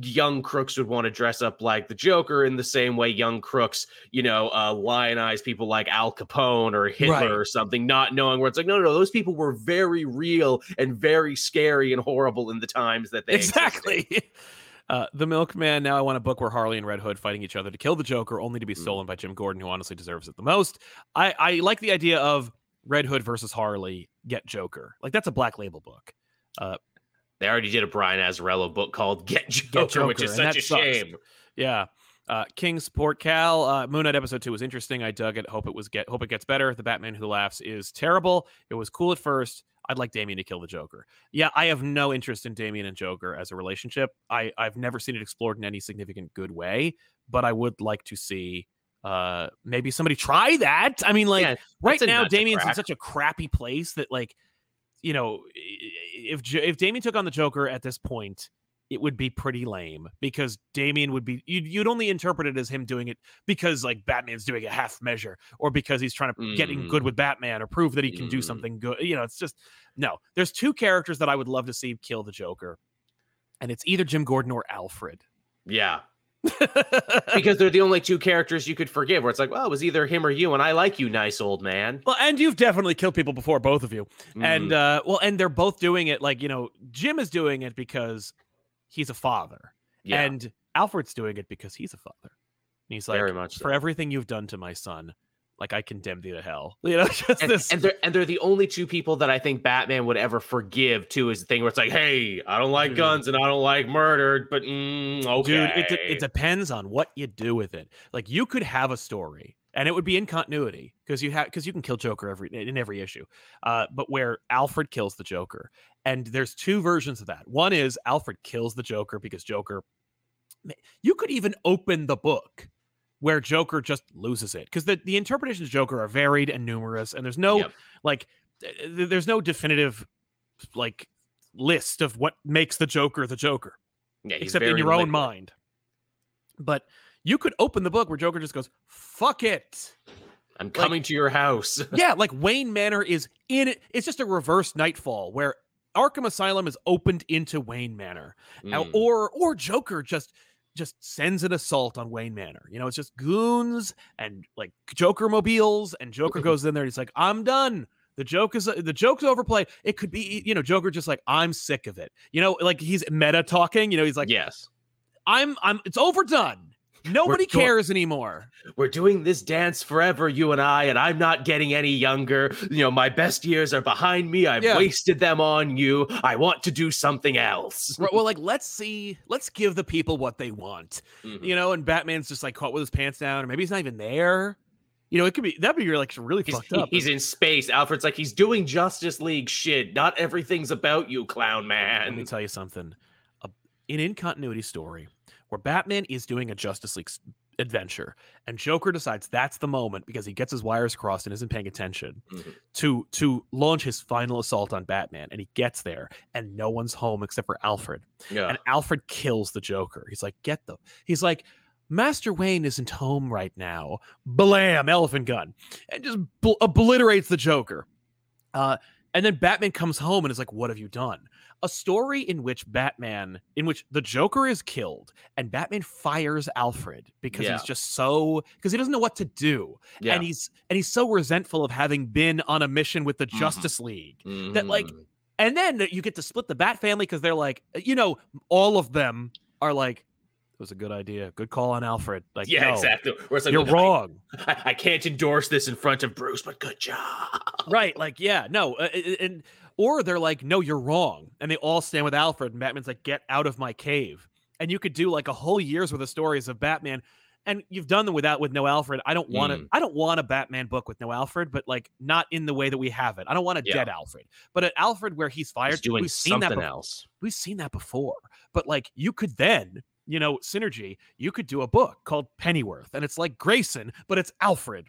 young crooks would want to dress up like the Joker in the same way young crooks, you know, uh, lionize people like Al Capone or Hitler Right. or something, not knowing where it's like, no, no, no, those people were very real and very scary and horrible in the times that they existed. exactly. Uh, the Milkman. Now I want a book where Harley and Red Hood fighting each other to kill the Joker, only to be Mm. stolen by Jim Gordon, who honestly deserves it the most. I I like the idea of Red Hood versus Harley get Joker. Like that's a Black Label book. Uh, They already did a Brian Azzarello book called Get Joker, which Joker, is such a sucks. shame. Yeah. Uh, King's Port Cal, uh, Moon Knight episode two was interesting. I dug it. Hope it was get. Hope it gets better. The Batman Who Laughs is terrible. It was cool at first. I'd like Damian to kill the Joker. Yeah, I have no interest in Damian and Joker as a relationship. I I've never seen it explored in any significant good way. But I would like to see uh maybe somebody try that. I mean, like Yeah, right now, Damian's in such a crappy place that like you know if if Damien took on the Joker at this point, it would be pretty lame because Damian would be you'd, you'd only interpret it as him doing it because like Batman's doing a half measure or because he's trying to getting good Mm. with Batman or prove that he can do Mm. something good. You know, it's just no. There's two characters that I would love to see kill the Joker, and it's either Jim Gordon or Alfred. Yeah. because they're the only two characters you could forgive where it's like, well, it was either him or you, and I like you, nice old man. well, and you've definitely killed people before, both of you. and Mhm. uh well and they're both doing it like you know jim is doing it because he's a father. Yeah, and alfred's doing it because he's a father. And he's like very much for everything you've done to my son like i condemn thee to hell. You know and, this and they're and they're the only two people that I think Batman would ever forgive too is the thing where it's like, hey, I don't like Dude. guns and I don't like murder, but mm, okay, dude it, de- it depends on what you do with it. Like you could have a story and it would be in continuity because you have because you can kill joker every in every issue uh but where alfred kills the joker and there's two versions of that one is alfred kills the joker because joker you could even open the book where joker just loses it because the, the interpretations of joker are varied and numerous and there's no Yep. like th- th- there's no definitive like list of what makes the joker the joker yeah, except in your own mind. But you could open the book where Joker just goes, "Fuck it." I'm coming to your house. yeah, like Wayne Manor is in it. It's just a reverse Knightfall where Arkham Asylum is opened into Wayne Manor, Mm. or or Joker just just sends an assault on Wayne Manor. You know, it's just goons and like Joker mobiles, and Joker goes in there and he's like, "I'm done." The joke is the joke's overplayed. It could be, you know, Joker just like, I'm sick of it. You know, like he's meta talking. You know, he's like, yes, I'm I'm it's overdone. Nobody doing- cares anymore. we're doing this dance forever, you and I, and I'm not getting any younger. You know, my best years are behind me. I've Yeah. wasted them on you. I want to do something else. Well, like let's see, let's give the people what they want. Mhm. You know, and Batman's just like caught with his pants down, or maybe he's not even there. You know, it could be that'd be like really He's, fucked up. he's in space. Alfred's like he's doing Justice League shit. Not everything's about you, clown man. Let me tell you something. A, an in continuity story where Batman is doing a Justice League adventure, and Joker decides that's the moment because he gets his wires crossed and isn't paying attention Mhm. to to launch his final assault on Batman. And he gets there, and no one's home except for Alfred. Yeah. and Alfred kills the Joker. He's like, get the. He's like, Master Wayne isn't home right now. Blam, elephant gun, and just bl- obliterates the Joker. Uh, and then Batman comes home and is like, "What have you done?" A story in which Batman, in which the Joker is killed, and Batman fires Alfred because Yeah. he's just so because he doesn't know what to do, yeah. and he's and he's so resentful of having been on a mission with the Mhm. Justice League that, like, Mhm. and then you get to split the Bat family because they're like, you know, all of them are like, it was a good idea. Good call on Alfred. Like, yeah, no, exactly. Like, You're "Look, wrong. I, I can't endorse this in front of Bruce, but good job. right. Like, yeah, no. uh, uh, And, or they're like, no, you're wrong. And they all stand with Alfred. And Batman's like, get out of my cave. And you could do like a whole year's worth of stories of Batman. and you've done them without with no Alfred. I don't want to. Mm. I don't want a Batman book with no Alfred, but like not in the way that we have it. I don't want a Yeah. dead Alfred, but an Alfred where he's fired. He's doing we've seen that. something before. else. We've seen that before. But like you could then, you know, synergy. You could do a book called Pennyworth, and it's like Grayson, but it's Alfred.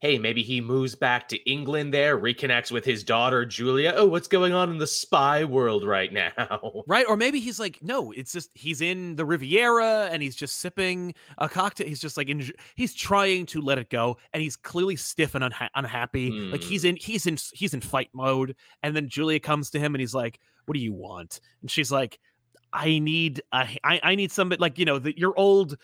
Hey, maybe he moves back to England there, reconnects with his daughter Julia. Oh, what's going on in the spy world right now? right? Or maybe he's like, no, it's just he's in the Riviera and he's just sipping a cocktail. He's just like, enj- he's trying to let it go, and he's clearly stiff and unha- unhappy. Like he's hmm. in, he's in, he's in fight mode. And then Julia comes to him and he's like, "What do you want?" And she's like, "I need, a, I, I need somebody like you know, the, your old."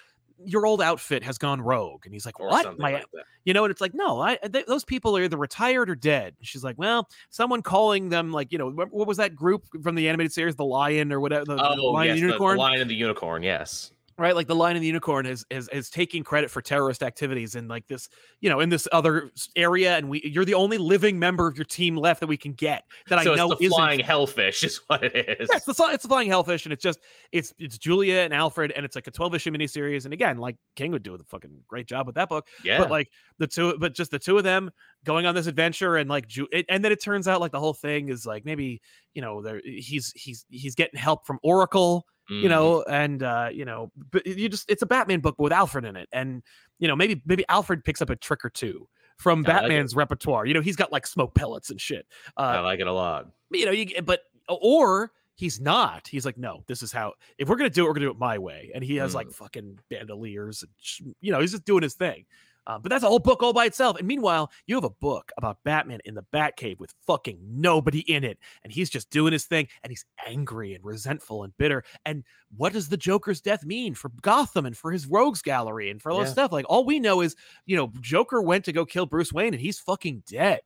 Your old outfit has gone rogue, and he's like, Or "What? My like you know and it's like no i th- those people are either retired or dead And she's like well someone calling them like you know what, what was that group from the animated series the lion or whatever the, the Oh, lion yes, and the- unicorn The, lion and the unicorn. Yes. Right like the lion and the unicorn is, is is taking credit for terrorist activities in like this you know in this other area and we you're the only living member of your team left that we can get that so i know the isn't flying hellfish, is what it is. yeah, it's the, it's the flying hellfish, and it's just it's it's Julia and Alfred, and it's like a twelve issue miniseries. And again, like King would do a fucking great job with that book. yeah. But like the two, but just the two of them going on this adventure, and like Ju- it, and then it turns out like the whole thing is like maybe you know there he's he's he's getting help from Oracle, you Mhm. know, and uh, you know, but you just it's a Batman book but with Alfred in it, and you know maybe maybe Alfred picks up a trick or two from I like. Batman's repertoire. You know, he's got like smoke pellets and shit. I Uh, like it a lot. you know, you get- but or he's not. He's like, no, this is how. If we're gonna do it, we're gonna do it my way. And he has like fucking bandoliers, and sh- you know, he's just doing his thing. Uh, but that's a whole book all by itself. And meanwhile, you have a book about Batman in the Batcave with fucking nobody in it, and he's just doing his thing, and he's angry and resentful and bitter. And what does the Joker's death mean for Gotham and for his Rogues Gallery and for all this stuff? Like, all we know is, you know, Joker went to go kill Bruce Wayne, and he's fucking dead.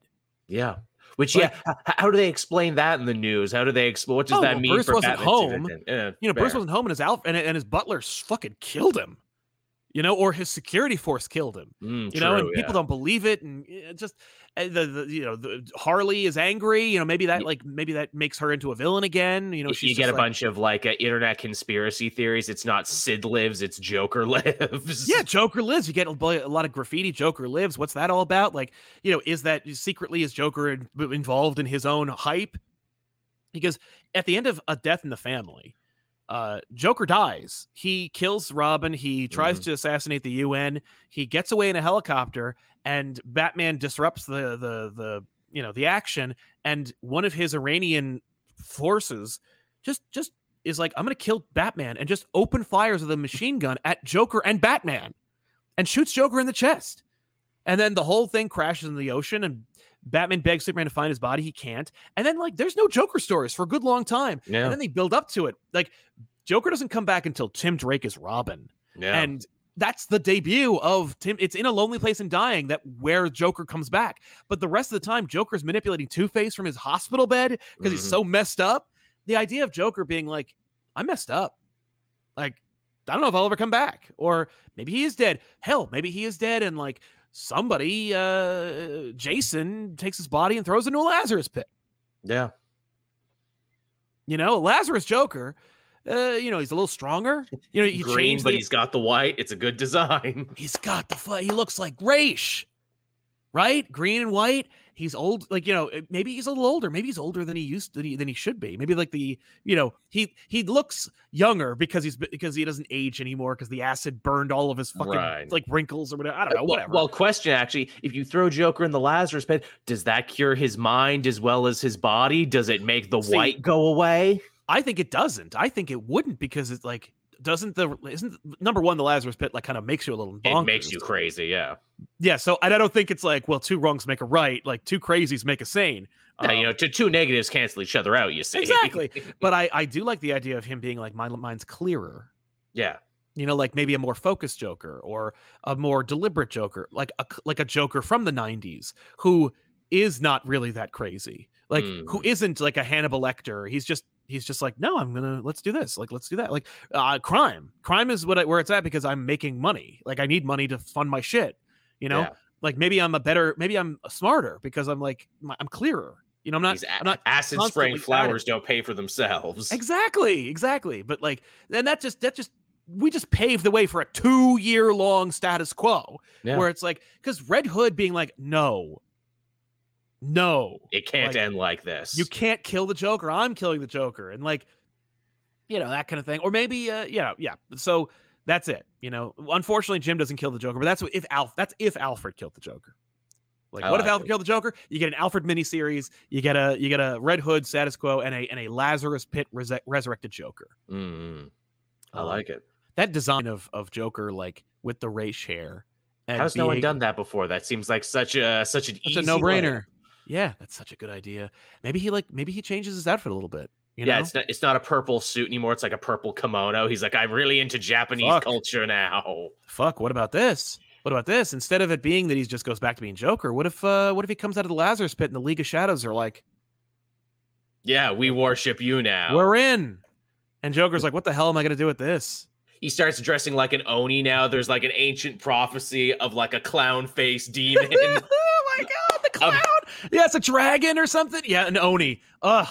Yeah. Which Like- yeah, h- how do they explain that in the news? How do they explain? What does Oh, that well, mean Bruce wasn't Batman home. Yeah, you know, Bruce wasn't home and his Alf and, and his butler fucking killed him. You know, or his security force killed him. Mm, You know, and true, people yeah. don't believe it, and uh, just uh, the, the you know the Harley is angry. You know, maybe that like maybe that makes her into a villain again. You know, you get a like- bunch of like uh, internet conspiracy theories. It's not Sid lives, it's Joker lives. Yeah, Joker lives. You get a a lot of graffiti. Joker lives. What's that all about? Like, you know, is that secretly is Joker in- involved in his own hype? Because at the end of a death in the family, uh, Joker dies. He kills Robin. He tries Mhm. to assassinate the UN. He gets away in a helicopter, and Batman disrupts the the the you know the action. And one of his Iranian forces just just is like, I'm gonna kill Batman, and just open fires with a machine gun at Joker and Batman, and shoots Joker in the chest. And then the whole thing crashes in the ocean, and Batman begs Superman to find his body. He can't. And then like, there's no Joker stories for a good long time. yeah, And then they build up to it. Like Joker doesn't come back until Tim Drake is Robin. yeah. And that's the debut of Tim. It's in a lonely place and dying that where Joker comes back. But the rest of the time, Joker's manipulating Two Face from his hospital bed because he's Mhm. so messed up. The idea of Joker being like, I messed up. Like, I don't know if I'll ever come back. Or maybe he is dead. Hell, maybe he is dead and like somebody, uh Jason takes his body and throws it into a Lazarus pit. yeah. You know, Lazarus Joker. Uh, you know, he's a little stronger. You know, you Green, but the- he's got the white. It's a good design. he's got the he looks like Ra's, right? Green and white. He's old, like you know, maybe he's a little older. Maybe he's older than he used than he, than he should be. Maybe like the you know he he looks younger because he's because he doesn't age anymore because the acid burned all of his fucking Right. like wrinkles or whatever. I don't know, Well- whatever. Well, question actually: If you throw Joker in the Lazarus pit, does that cure his mind as well as his body? Does it make the See, white go away? I think it doesn't. I think it wouldn't because it's like doesn't the isn't number one the Lazarus pit like kind of makes you a little It makes you crazy. Yeah. yeah. So and I don't think it's like well two wrongs make a right like two crazies make a sane. Yeah, you Um, know, two, two negatives cancel each other out. You see. Exactly. but I I do like the idea of him being like my mind's clearer. yeah. You know, like maybe a more focused Joker or a more deliberate Joker, like a like a Joker from the '90s who is not really that crazy, like who Mm. isn't like a Hannibal Lecter. He's just he's just like, no, I'm gonna let's do this, like let's do that, like uh, crime. Crime is what I, where it's at because I'm making money. Like I need money to fund my shit. You know, Yeah. like maybe I'm a better, maybe I'm smarter because I'm like my- I'm clearer. You know, I'm not. I'm not acid spraying flowers don't pay for themselves. Exactly, exactly. But like, and that just that just we just paved the way for a two year long status quo Yeah. where it's like because Red Hood being like, no, no, It can't Like, end like this. you can't kill the Joker. I'm killing the Joker, and like, you know that kind of thing. Or maybe, uh, you know, yeah. So that's it. You know, unfortunately, Jim doesn't kill the Joker, but that's what if Alf. That's if Alfred killed the Joker. Like, I what if Alfred it. killed the Joker? You get an Alfred miniseries. You get a you get a Red Hood status quo and a and a Lazarus Pit resurrected Joker. Mm, I Um, like it. that design of of Joker, like with the race hair. How's no one done that before? That seems like such a such an It's easy a no brainer. Yeah, that's such a good idea. Maybe he like maybe he changes his outfit a little bit. You yeah, know? it's not it's not a purple suit anymore. It's like a purple kimono. He's like, I'm really into Japanese Fuck. culture now. fuck what about this what about this instead of it being that he just goes back to being joker what if uh what if he comes out of the lazarus pit and the league of shadows are like Yeah, we worship you now. we're in and joker's like what the hell am i gonna do with this he starts dressing like an oni now. There's like an ancient prophecy of like a clown face demon. my god the clown yeah it's a dragon or something yeah an oni ugh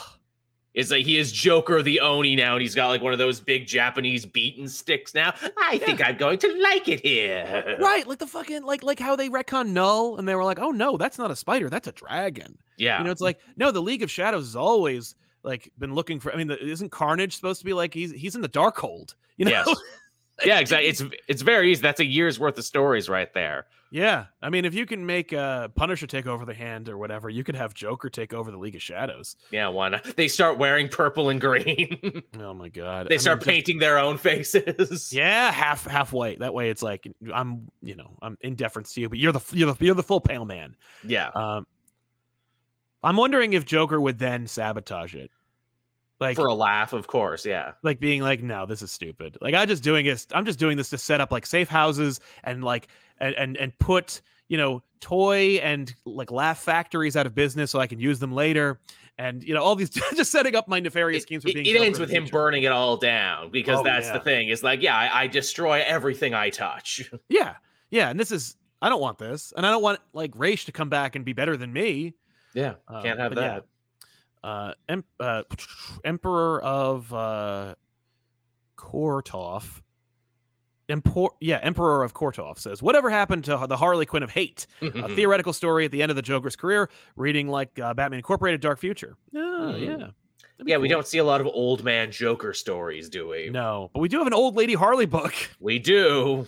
is like he is Joker the Oni now, and he's got like one of those big Japanese beaten sticks now. I think I'm going to like it here. right like the fucking like like how they retcon Knull and they were like oh no that's not a spider that's a dragon Yeah. You know, it's like no, the League of Shadows has always like been looking for. I mean, the, isn't Carnage supposed to be like he's he's in the Darkhold? You know? Yes. yeah, exactly. It's it's very easy. That's a year's worth of stories right there. Yeah. I mean, if you can make uh, Punisher take over the hand or whatever, you could have Joker take over the League of Shadows. Yeah, why not? They start wearing purple and green. Oh my god! they I start mean, just- painting their own faces. Yeah, half halfway. That way, it's like I'm, you know, I'm in deference to you, but you're the you're the you're the full pale man. Yeah. Um, I'm wondering if Joker would then sabotage it, like For a laugh, of course. Yeah. like being like no this is stupid like i'm just doing this i'm just doing this to set up like safe houses and like and and, and put you know toy and like laugh factories out of business so i can use them later and you know all these just setting up my nefarious It, schemes for it- being it Joker ends with him future. burning it all down because Oh, that's yeah. the thing. is like, yeah, I, I destroy everything I touch. yeah yeah and this is i don't want this and i don't want like Ra's to come back and be better than me Yeah. Can't um, have but yeah. Uh, em- uh emperor of uh kortov Empor- yeah, Emperor of Kortov says, "Whatever happened to the Harley Quinn of hate? A theoretical story at the end of the Joker's career, reading like uh, Batman Incorporated Dark Future. Oh, Hmm. yeah. Yeah, we don't see a lot of old man Joker stories, do we? No, but we do have an old lady Harley book. We do.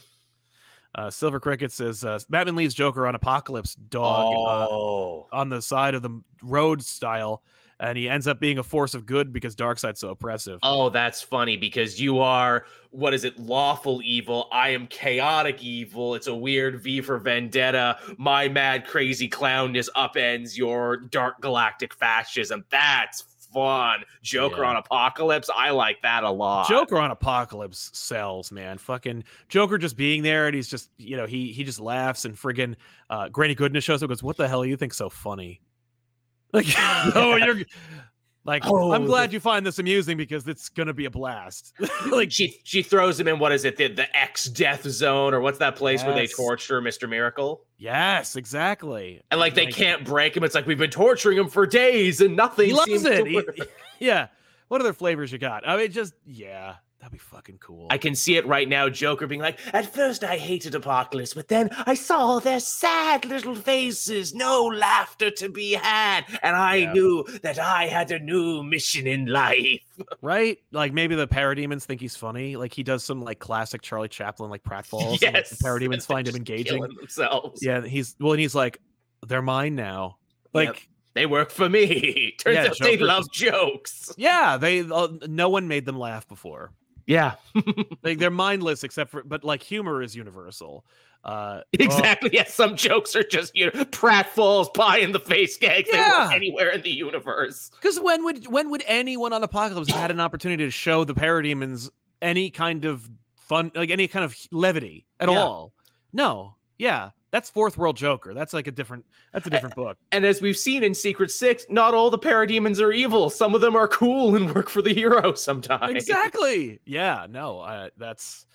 Uh, Silver Cricket says uh, Batman leaves Joker on Apokolips dog Oh. uh, on the side of the road style, and he ends up being a force of good because Darkseid's so oppressive. Oh, that's funny because you are what is it? Lawful evil. I am chaotic evil. It's a weird V for Vendetta. My mad crazy clownness upends your dark galactic fascism. That's fun. Joker Yeah. on Apokolips. I like that a lot. Joker on Apokolips sells, man. Fucking Joker just being there and he's just, you know, he he just laughs and friggin' uh Granny Goodness shows up and goes, What the hell you think so funny? Like, oh, you're like, Oh, I'm glad you find this amusing because it's gonna be a blast. like she she throws him in what is it the, the X death zone or what's that place where they torture Mr. Miracle Yes, exactly. and like they can't break him. It's like we've been torturing him for days and nothing. He loves seems it. to He- yeah. What other flavors you got? I mean, just yeah, that'd be fucking cool. I can see it right now. Joker being like, "At first I hated Apokolips, but then I saw their sad little faces, no laughter to be had, and I Yeah. knew that I had a new mission in life." right? Like maybe the parademons think he's funny. Like he does some like classic Charlie Chaplin like pratfalls. and, like, the parademons find him engaging. themselves. Yeah, he's well, and he's like, they're mine now. Like, Yep. they work for me. Turns Yeah, out they love jokes. yeah, they uh, no one made them laugh before. Yeah, Like they're mindless except for, but like humor is universal. Uh, exactly. Yes, some jokes are just you know pratfalls, pie in the face gags. Yeah. anywhere in the universe. Because when would when would anyone on Apokolips have had an opportunity to show the parademons any kind of fun, like any kind of levity at Yeah. all? No. Yeah, that's Fourth World Joker. That's like a different. That's a different book. And as we've seen in Secret Six, not all the parademons are evil. Some of them are cool and work for the hero sometimes. exactly. Yeah. No. Uh, that's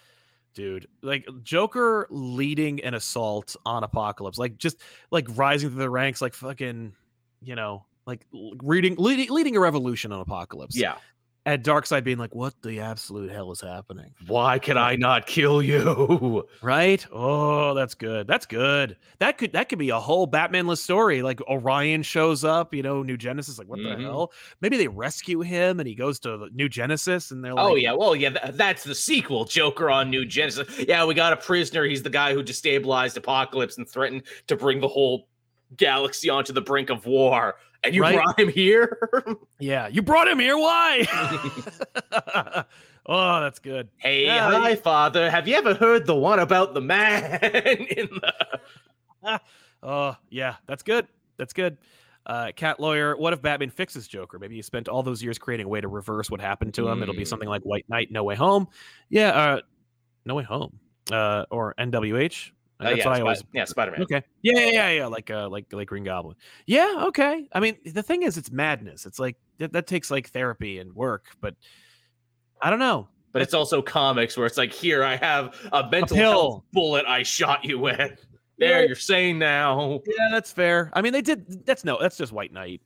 dude. Like Joker leading an assault on Apokolips, like just like rising through the ranks, like fucking, you know, like reading leading, leading a revolution on Apokolips. Yeah. And Darkseid being like, "What the absolute hell is happening?" Why can I not kill you? Right? Oh, that's good. That's good. That could that could be a whole Batmanless story. Like Orion shows up, you know, New Genesis. Like, what Mhm. the hell? Maybe they rescue him and he goes to New Genesis, and they're like, Oh yeah, well yeah, th- that's the sequel, Joker on New Genesis. Yeah, we got a prisoner. He's the guy who destabilized Apokolips and threatened to bring the whole galaxy onto the brink of war. And you Right. brought him here? yeah, you brought him here. Why? oh, that's good. hey, Yeah, hi, father. Have you ever heard the one about the man in the Oh, yeah, that's good. That's good. Uh, cat lawyer. What if Batman fixes Joker? Maybe he spent all those years creating a way to reverse what happened to him. It'll be something like White Knight, No Way Home. Yeah, uh, No Way Home, uh, or NWH. Uh, That's yeah, what I always. yeah, Spider-Man. Okay. Yeah, yeah, yeah, yeah. Like, uh, like, like Green Goblin. Yeah. Okay. I mean, the thing is, it's madness. It's like that, that takes like therapy and work, but I don't know. But it's also comics where it's like, here I have a mental pill. health bullet I shot you with. There, Yeah. you're saying now. Yeah, that's fair. I mean, they did. That's no. That's just White Knight.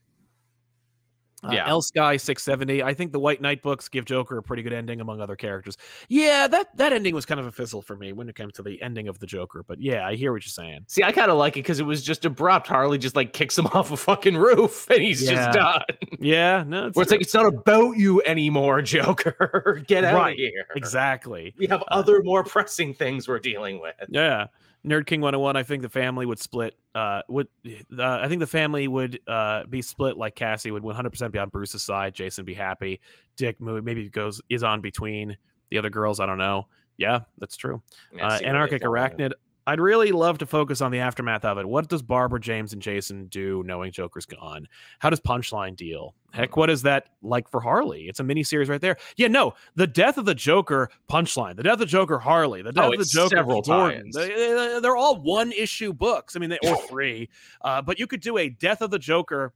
Uh, Yeah. L Sky 670. I think the White Knight books give Joker a pretty good ending among other characters. Yeah, that that ending was kind of a fizzle for me when it came to the ending of the Joker. But yeah, I hear what you're saying. See, I kind of like it because it was just abrupt. Harley just like kicks him off a fucking roof and he's Yeah. just done. Yeah, no, it's, Where it's like, it's not about you anymore, Joker. Get out Right. of here. exactly. We have other more pressing things we're dealing with. Yeah. Nerd King 101, I think the family would split. Uh, would uh, I think the family would uh, be split like Cassie would 100% be on Bruce's side. Jason be happy. Dick maybe goes is on between the other girls. I don't know. Yeah, that's true. Uh, Anarchic. Arachnid. I'd really love to focus on the aftermath of it. What does Barbara, James, and Jason do knowing Joker's gone? How does Punchline deal? Heck, what is that like for Harley? It's a mini series right there. Yeah, no, the death of the Joker, Punchline, the death of Joker, Harley, the death Oh, of the Joker, several Gordon. times. They, they're all one issue books. I mean, they or three, uh, but you could do a death of the Joker,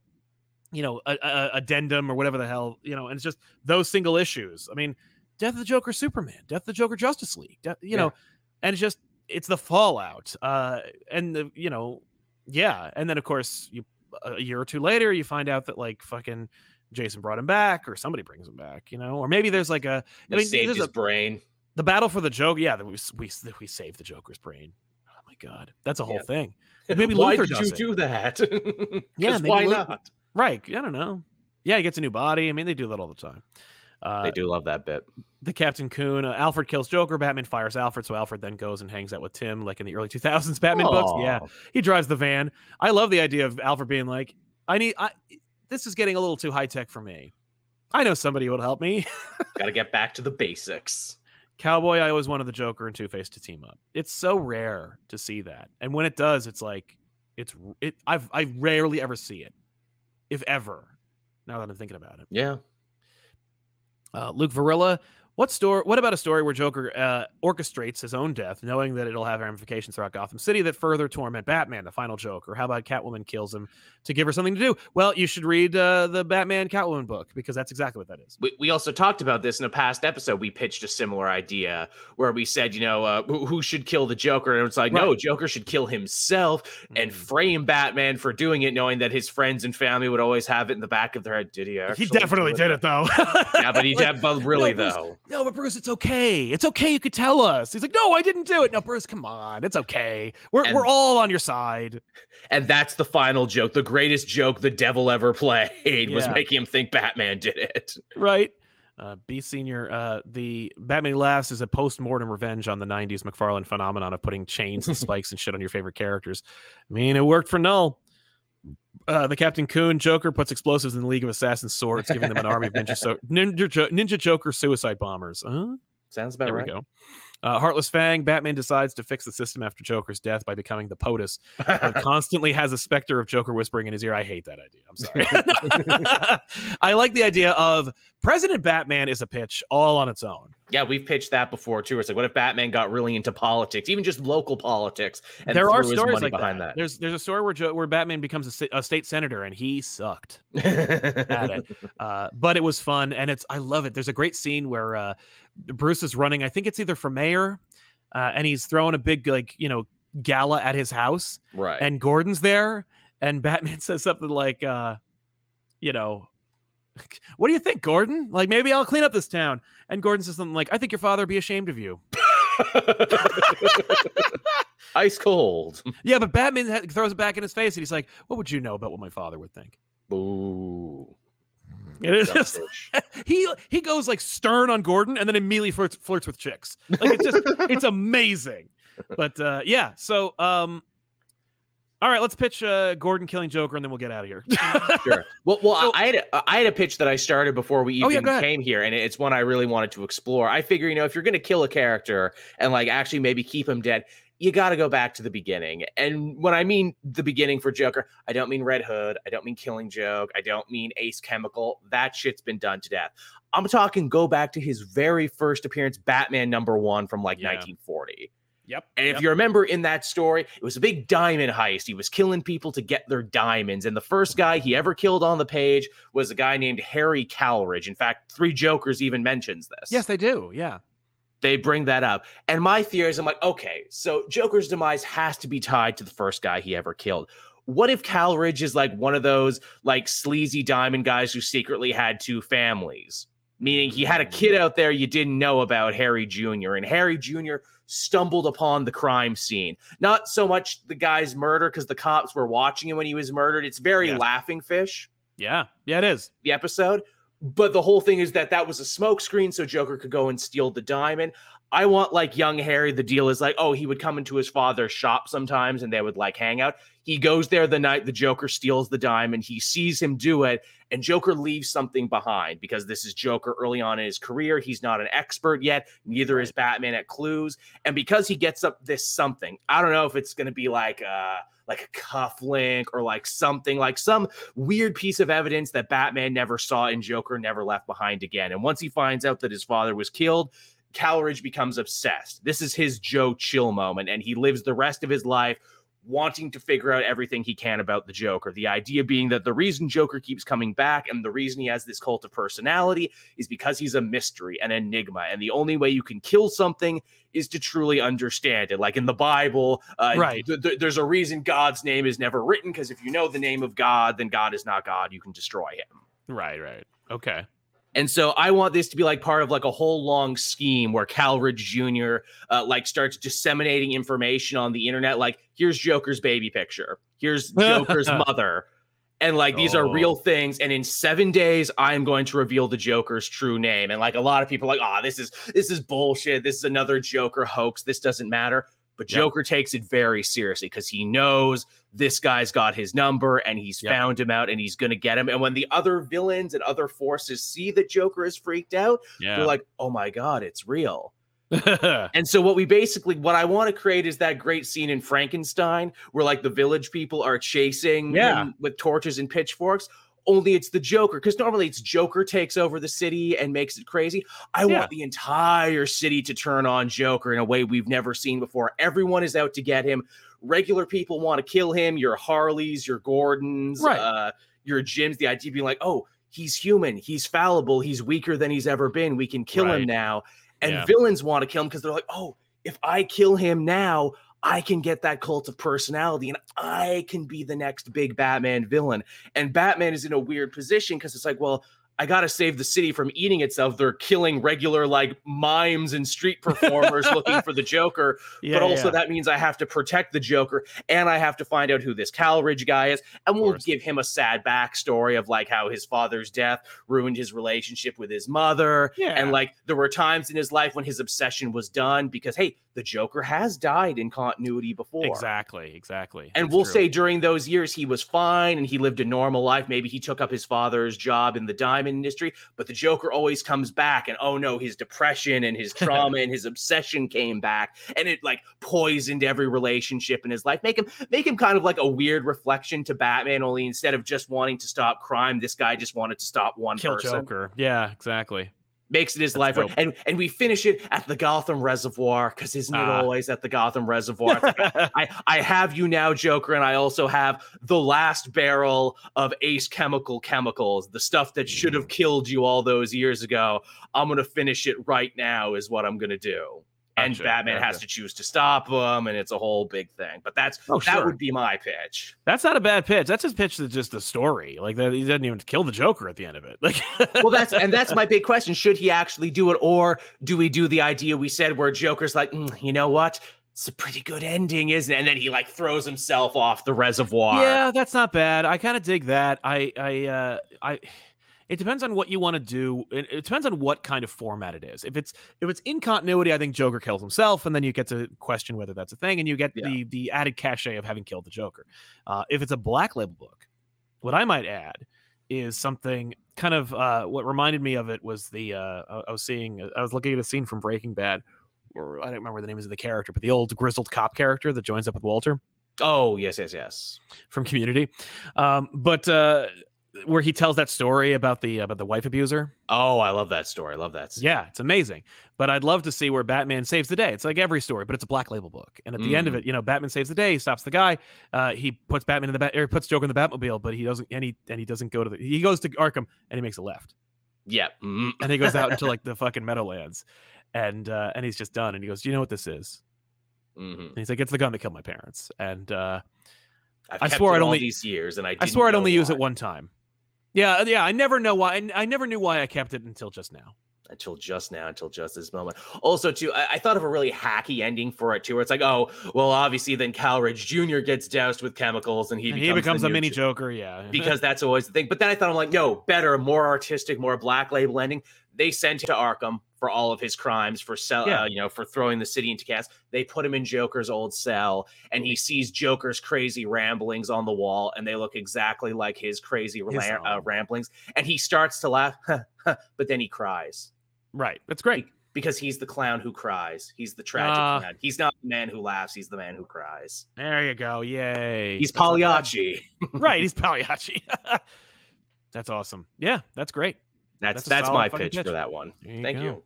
you know, a, a, addendum or whatever the hell, you know, and it's just those single issues. I mean, death of the Joker, Superman, death of the Joker, Justice League, death, you Yeah. know, and it's just it's the fallout uh and the you know yeah and then of course you a year or two later you find out that like fucking jason brought him back or somebody brings him back you know or maybe there's like a I mean, saved there's his a- brain. the battle for the joke yeah that we we we saved the joker's brain oh my god that's a whole Yeah. thing Maybe why Luthor did you it. do that? yeah maybe why not? right i don't know yeah he gets a new body i mean they do that all the time uh They do love that bit. the Captain Coon. Uh, Alfred kills Joker. Batman fires Alfred, so Alfred then goes and hangs out with Tim, like in the early 2000s Batman books. Yeah, he drives the van. I love the idea of Alfred being like, "I need. I this is getting a little too high tech for me. I know somebody who will help me." Got to get back to the basics. Cowboy, I always wanted the Joker and Two Face to team up. It's so rare to see that, and when it does, it's like it's it. I've I rarely ever see it, if ever. Now that I'm thinking about it. Yeah. Uh, Luke Varilla, what story? What about a story where Joker uh, orchestrates his own death, knowing that it'll have ramifications throughout Gotham City that further torment Batman, the final Joker? How about Catwoman kills him to give her something to do? Well, you should read uh, the Batman Catwoman book because that's exactly what that is. We, we also talked about this in a past episode. We pitched a similar idea where we said, you know, uh, who, who should kill the Joker? And it's like, no, Joker should kill himself and Mm. frame Batman for doing it, knowing that his friends and family would always have it in the back of their head. Did he? He definitely did it though. Yeah, but he did. But really, Bruce- though, No, but Bruce, it's okay. It's okay. You could tell us. He's like, no, I didn't do it. No, Bruce, come on. It's okay. We're, And- we're all on your side. and that's the final joke, the greatest joke the devil ever played was making him think Batman did it. right? Uh, B Senior, uh, the Batman Laughs is a post mortem revenge on the 90s McFarlane phenomenon of putting chains and spikes and shit on your favorite characters. I mean, it worked for Knull. Uh, the Captain Coon Joker puts explosives in the League of Assassins swords, giving them an army of ninja, so- ninja, Jo- ninja Joker suicide bombers. Huh? Sounds about There right. we go. Uh, Heartless Fang, Batman decides to fix the system after Joker's death by becoming the POTUS, constantly has a specter of Joker whispering in his ear. I hate that idea. I'm sorry. I like the idea of President Batman is a pitch all on its own. Yeah, we've pitched that before too. It's like, what if Batman got really into politics, even just local politics, and there are stories like behind that. There's there's a story where jo- where Batman becomes a, a state senator and he sucked at it, uh, but it was fun and it's I love it. There's a great scene where uh, Bruce is running. I think it's either for mayor, uh, and he's throwing a big like you know gala at his house, right. and Gordon's there, and Batman says something like, uh, you know, what do you think, Gordon? Like maybe I'll clean up this town. And Gordon says something like, I think your father would be ashamed of you. Ice cold. Yeah, but Batman throws it back in his face and he's like, What would you know about what my father would think? Ooh. It is just he he goes like stern on Gordon and then immediately flirts, flirts with chicks. Like it's just it's amazing. But uh yeah, so um all right, let's pitch uh Gordon killing Joker and then we'll get out of here. sure. Well, well, So- I had a, I had a pitch that I started before we Oh, even yeah, came here, and it's one I really wanted to explore. I figure, you know, if you're going to kill a character and like actually maybe keep him dead, you got to go back to the beginning. And when I mean the beginning for Joker, I don't mean Red Hood, I don't mean Killing Joke, I don't mean Ace Chemical. That shit's been done to death. I'm talking go back to his very first appearance, Batman number one from like Yeah. 1940. yep. And if yep. you remember in that story, it was a big diamond heist. He was killing people to get their diamonds. And the first guy he ever killed on the page was a guy named Harry Claridge. In fact, Three Jokers even mentions this. Yes, they do. Yeah. They bring that up. And my theory is I'm like, okay, so Joker's demise has to be tied to the first guy he ever killed. What if Claridge is like one of those like sleazy diamond guys who secretly had two families? Meaning he had a kid out there you didn't know about, Harry Jr., and Harry Jr. stumbled upon the crime scene. Not so much the guy's murder because the cops were watching him when he was murdered. It's very Yeah. laughing fish Yeah. Yeah, it is. the episode. But the whole thing is that that was a smokescreen so Joker could go and steal the diamond. I want like young Harry. The deal is like, oh, he would come into his father's shop sometimes and they would like hang out. He goes there the night the Joker steals the diamond. He sees him do it, and Joker leaves something behind because this is Joker early on in his career. He's not an expert yet, neither is Batman at clues. And because he gets up this something, I don't know if it's gonna be like uh like a cuff link or like something like some weird piece of evidence that Batman never saw and Joker never left behind again. And once he finds out that his father was killed, Claridge becomes obsessed. This is his Joe Chill moment, and he lives the rest of his life wanting to figure out everything he can about the Joker. The idea being that the reason Joker keeps coming back and the reason he has this cult of personality is because he's a mystery, an enigma. And the only way you can kill something is to truly understand it. Like in the Bible, uh, Right. th- th- there's a reason God's name is never written because if you know the name of God, then God is not God. You can destroy him. Right, right. Okay. And so I want this to be like part of like a whole long scheme where Claridge Jr. Uh, like starts disseminating information on the internet. Like, here's Joker's baby picture. Here's Joker's mother. And like these are Oh. real things. And in seven days, I am going to reveal the Joker's true name. And like a lot of people are like, oh, this is this is bullshit. This is another Joker hoax. This doesn't matter. But Yep. Joker takes it very seriously because he knows this guy's got his number and he's Yep. found him out and he's going to get him. And when the other villains and other forces see that Joker is freaked out, Yeah. they're like, oh my God, it's real. And so, what we basically, what I want to create is that great scene in Frankenstein where like the village people are chasing Yeah. him with torches and pitchforks. Only it's the Joker because normally it's Joker takes over the city and makes it crazy. I Yeah. want the entire city to turn on Joker in a way we've never seen before. Everyone is out to get him. Regular people want to kill him. Your Harleys, your Gordons, Right. uh, your Jims. The idea being like, oh, he's human, he's fallible, he's weaker than he's ever been. We can kill Right. him now. And Yeah. villains want to kill him because they're like, oh, if I kill him now, I can get that cult of personality and I can be the next big Batman villain. And Batman is in a weird position because it's like, well, I got to save the city from eating itself. They're killing regular like mimes and street performers looking for the Joker. yeah, but also yeah. that means I have to protect the Joker and I have to find out who this Claridge guy is. And we'll give him a sad backstory of like how his father's death ruined his relationship with his mother. Yeah. And like there were times in his life when his obsession was done because hey, the Joker has died in continuity before. Exactly, exactly. And That's we'll true. say during those years he was fine and he lived a normal life. Maybe he took up his father's job in the industry, but the Joker always comes back and oh no, his depression and his trauma and his obsession came back and it like poisoned every relationship in his life. Make him make him kind of like a weird reflection to Batman, only instead of just wanting to stop crime, this guy just wanted to stop one kill person Joker. Yeah, exactly. Makes it his That's life work. and and we finish it at the Gotham Reservoir because isn't it Ah. always at the Gotham Reservoir? I I have you now, Joker, and I also have the last barrel of Ace Chemical chemicals, the stuff that should have killed you all those years ago. I'm gonna finish it right now, is what I'm gonna do. And Gotcha, Batman has to choose to stop him, and it's a whole big thing. But that's Oh, that sure. would be my pitch. That's not a bad pitch. That's his pitch to just the story. Like that, he doesn't even kill the Joker at the end of it. Like, Well, that's and that's my big question: Should he actually do it, or do we do the idea we said where Joker's like, "Mm, you know what? It's a pretty good ending, isn't it? And then he like throws himself off the reservoir. Yeah, that's not bad. I kind of dig that. I, I, uh, I. It depends on what you want to do. It, it depends on what kind of format it is. If it's if it's in continuity, I think Joker kills himself, and then you get to question whether that's a thing, and you get Yeah. the the added cachet of having killed the Joker. Uh, if it's a Black Label book, what I might add is something kind of uh, what reminded me of it was the uh, I, I was seeing I was looking at a scene from Breaking Bad, or I don't remember the names of the character, but the old grizzled cop character that joins up with Walter Oh yes, yes, yes. from Community, um, but uh, where he tells that story about the about the wife abuser. Oh, I love that story. I love that. scene. Yeah, it's amazing. But I'd love to see where Batman saves the day. It's like every story, but it's a black label book. And at the end of Mhm. it, you know, Batman saves the day. He stops the guy. Uh, he puts Batman in the bat or puts Joker in the Batmobile, but he doesn't. And he and he doesn't go to the. He goes to Arkham and he makes a left. Yeah. mhm. And he goes out into like the fucking Meadowlands, and uh, and he's just done. And he goes, "Do you know what this is?" Mhm. And he's like, "It's the gun that killed my parents." And uh, I've I swore it I'd all only- these years, and I I swore I'd only use it one time. Yeah, uh, yeah. I never know why. I, I never knew why I kept it until just now. Until just now, until just this moment. Also, too, I, I thought of a really hacky ending for it too, where it's like, oh, well, obviously, then Cal Rich Jr. gets doused with chemicals, and he And becomes, he becomes a mini Jo- Joker. Yeah, because that's always the thing. But then I thought, I'm like, no, better, more artistic, more black label ending. They sent him to Arkham for all of his crimes for sell, Yeah. uh, you know, for throwing the city into chaos. They put him in Joker's old cell, and he sees Joker's crazy ramblings on the wall, and they look exactly like his crazy His la- uh, ramblings. And he starts to laugh, but then he cries right. That's great. because he's the clown who cries. He's the tragic Ah. clown. He's not the man who laughs. He's the man who cries. There you go. Yay. He's. Pagliacci. right. He's Pagliacci. that's awesome. Yeah, that's great. That's That's that's, my pitch, pitch. for that one. You Thank go. you.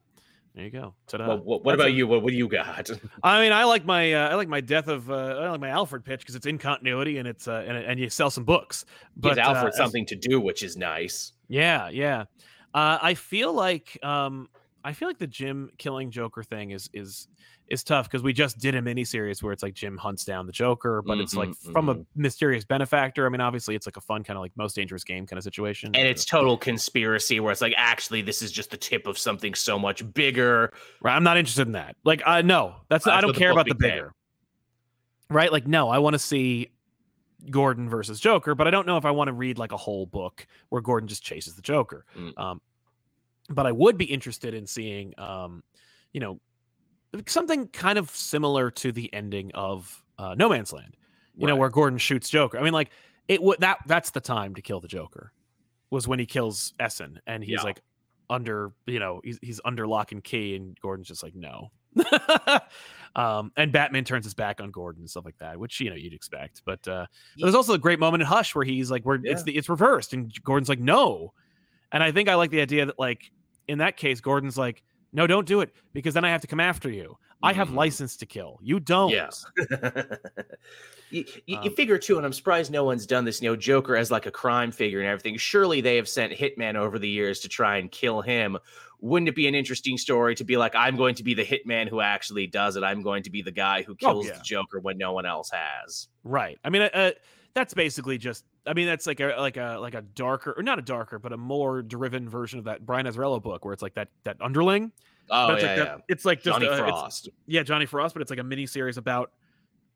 There you go. Well, what, what about a- you? What, what do you got? I mean, I like my uh, I like my death of uh, I like my Alfred pitch because it's in continuity and it's uh, and, and you sell some books. But Gives Alfred uh, as- something to do, which is nice. Yeah, yeah. Uh, I feel like um, I feel like the Jim killing Joker thing is is is tough because we just did a miniseries where it's like Jim hunts down the Joker, but it's like Mhm, from a mhm. mysterious benefactor. I mean, obviously, it's like a fun kind of like most dangerous game kind of situation. And it's total conspiracy where it's like, actually, this is just the tip of something so much bigger. Right. I'm not interested in that. Like, uh, no, that's I don't care about the bigger. Right. Like, no, I want to see Gordon versus Joker, but I don't know if I want to read like a whole book where Gordon just chases the Joker. Mm. Um, but I would be interested in seeing, um, you know, something kind of similar to the ending of uh, No Man's Land. You know, where Gordon shoots Joker. I mean, like it would that that's the time to kill the Joker was when he kills Essen and he's Yeah. like under, you know, he's he's under lock and key and Gordon's just like no. um and Batman turns his back on Gordon and stuff like that, which you know you'd expect. But uh there's also a great moment in Hush where he's like where it's Yeah. the, it's reversed and Gordon's like no. And I think I like the idea that like in that case Gordon's like no, don't do it because then I have to come after you. I have Mhm. license to kill. You don't. Yeah. you, you, you Um, figure too, and I'm surprised no one's done this. You know, Joker as like a crime figure and everything. Surely they have sent hitmen over the years to try and kill him. Wouldn't it be an interesting story to be like, I'm going to be the Hitman who actually does it. I'm going to be the guy who kills Oh, yeah. the Joker when no one else has. Right. I mean, uh, uh, that's basically just. I mean, that's like a like a like a darker or not a darker, but a more driven version of that Brian Azzarello book where it's like that that underling. Oh it's yeah, like yeah. that- It's like just Johnny it's- Frost. yeah, Johnny Frost, but it's like a mini series about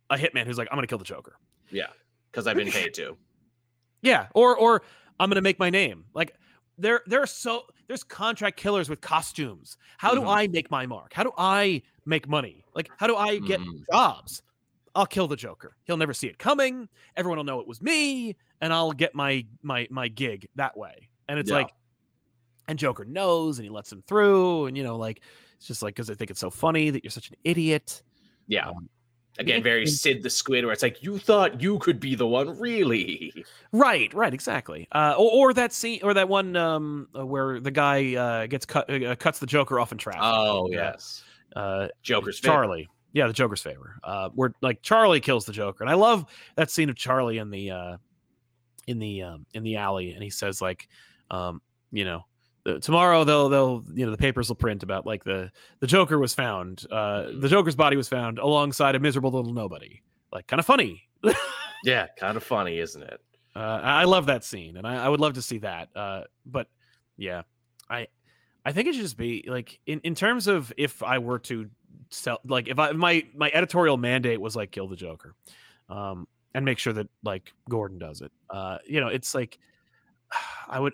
a hitman who's like, I'm gonna kill the Joker. Yeah, because I've been paid to. Yeah, or or I'm gonna make my name. Like there there are so there's contract killers with costumes. How do Mhm. I make my mark? How do I make money? Like how do I get Mhm. jobs? I'll kill the Joker. He'll never see it coming. Everyone will know it was me, and I'll get my my my gig that way. And it's Yeah. like, and Joker knows, and he lets him through, and you know, like it's just like because I think it's so funny that you're such an idiot. Yeah. Um, Again, very Sid the Squid, where it's like you thought you could be the one, really. Right, right, exactly. Uh, or, or that scene, or that one um, uh, where the guy uh, gets cut, uh, cuts the Joker off in traffic. Oh uh, yes, uh, Joker's. Charlie. Yeah, the Joker's favor. Uh, where like Charlie kills the Joker, and I love that scene of Charlie in the uh, in the um, in the alley, and he says like, um, you know, uh, tomorrow they'll they'll you know the papers will print about like the the Joker was found, uh, the Joker's body was found alongside a miserable little nobody. Like kind of funny. Yeah, kind of funny, isn't it? Uh, I I love that scene, and I, I would love to see that. Uh, but yeah, I I think it should just be like in, in terms of if I were to sell, like if I my my editorial mandate was like kill the Joker, um, and make sure that like Gordon does it. Uh, you know, it's like I would.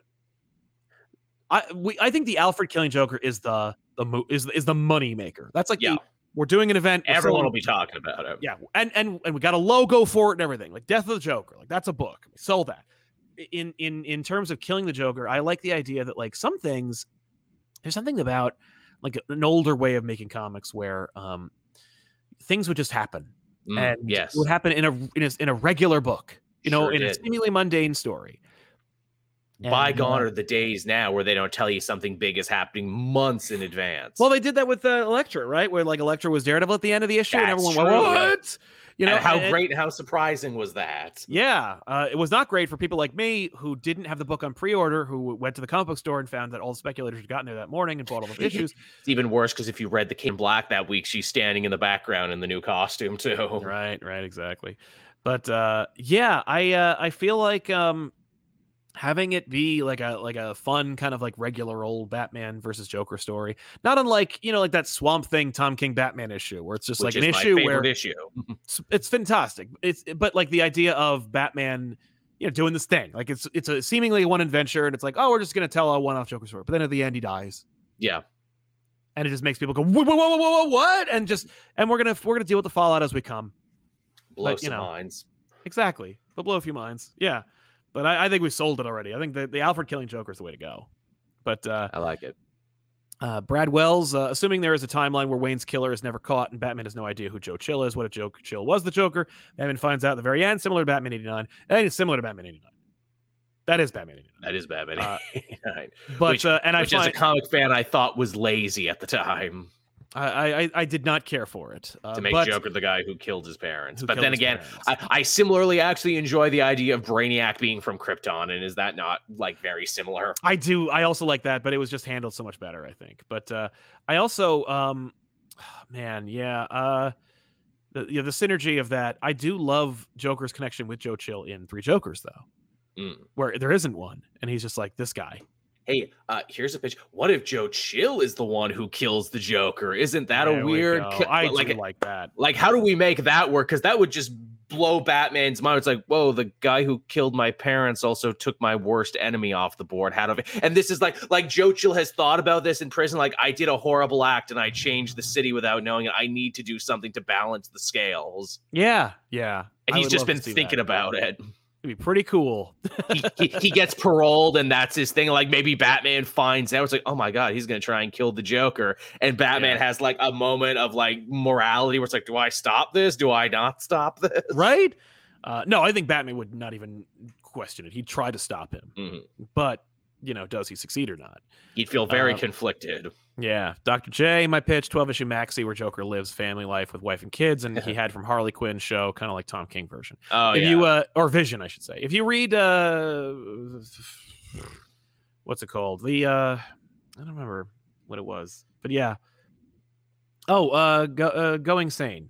I we I think the Alfred killing Joker is the the mo- is is the money maker. That's like Yeah. the, we're doing an event. Everyone will be talking about it. yeah, and and and we got a logo for it and everything. Like Death of the Joker, like that's a book. Sold that. In in in terms of killing the Joker, I like the idea that like some things, there's something about like an older way of making comics where um things would just happen Mm, and yes. it would happen in a in a, in a regular book, you know, Sure in a seemingly mundane story. And, Bygone are the days now where they don't tell you something big is happening months in advance. Well, they did that with uh, Elektra, right? Where like Elektra was Daredevil at the end of the issue, and everyone went, true, yeah. "What?" You know, and how and- great and how surprising was that? Yeah, uh, it was not great for people like me who didn't have the book on pre-order, who went to the comic book store and found that all the speculators had gotten there that morning and bought all the issues. It's even worse because if you read the King Black that week, she's standing in the background in the new costume too. right, right, exactly. But uh, yeah, I uh, I feel like um, having it be like a like a fun kind of like regular old Batman versus Joker story, not unlike you know like that Swamp Thing Tom King Batman issue where it's just Which like an my issue favorite where issue. it's, it's fantastic. It's but like the idea of Batman, you know, doing this thing. Like it's it's a seemingly one adventure, and it's like, oh, we're just gonna tell a one-off Joker story. But then at the end, he dies, yeah. and it just makes people go, whoa, whoa, whoa, whoa, whoa, what? And just and we're gonna we're gonna deal with the fallout as we come. Blow But, you some know, minds. Exactly. They'll blow a few minds. Yeah. But I, I think we sold it already. I think the, the Alfred killing Joker is the way to go. But uh, I like it. uh, Brad Wells, uh, assuming there is a timeline where Wayne's killer is never caught and Batman has no idea who Joe Chill is, what a Joe Chill was the Joker? Batman finds out at the very end, similar to Batman 89. And it's similar to Batman 89. That is Batman 89. That is Batman. Uh, 89, But which, uh, and I which as a comic fan, I thought was lazy at the time I, I I did not care for it. Uh, to make but, Joker the guy who killed his parents. But then again. I, I similarly actually enjoy the idea of Brainiac being from Krypton, and is that not like very similar? I do. I also like that, but it was just handled so much better, I think. But uh, I also, um, man, yeah, uh, the yeah, the synergy of that. I do love Joker's connection with Joe Chill in Three Jokers, though, Mm. where there isn't one, and he's just like this guy. Hey, uh, here's a pitch. What if Joe Chill is the one who kills the Joker? Isn't that There a weird? ki- I like, do like that. like how do we make that work? Because that would just blow Batman's mind. It's like, whoa, the guy who killed my parents also took my worst enemy off the board. How do I? And this is like, like Joe Chill has thought about this in prison. Like, I did a horrible act and I changed the city without knowing it. I need to do something to balance the scales. Yeah, yeah. And I he's just been thinking that. about it. It'd be pretty cool. he, he, he gets paroled and that's his thing. Like maybe Batman finds out. It's like, oh my god, he's gonna try and kill the Joker. And Batman Yeah. has like a moment of like morality where it's like, do I stop this? Do I not stop this? right? Uh, no, I think Batman would not even question it. He'd try to stop him, Mhm. but you know, does he succeed or not? He'd feel very Um, conflicted. Yeah, Dr. J, my pitch, 12 issue maxi where Joker lives family life with wife and kids, and he had from Harley Quinn show, kind of like Tom King version. Oh if yeah. you uh or Vision, I should say. If you read uh what's it called? The uh I don't remember what it was, but yeah. Oh, uh, go, uh going sane.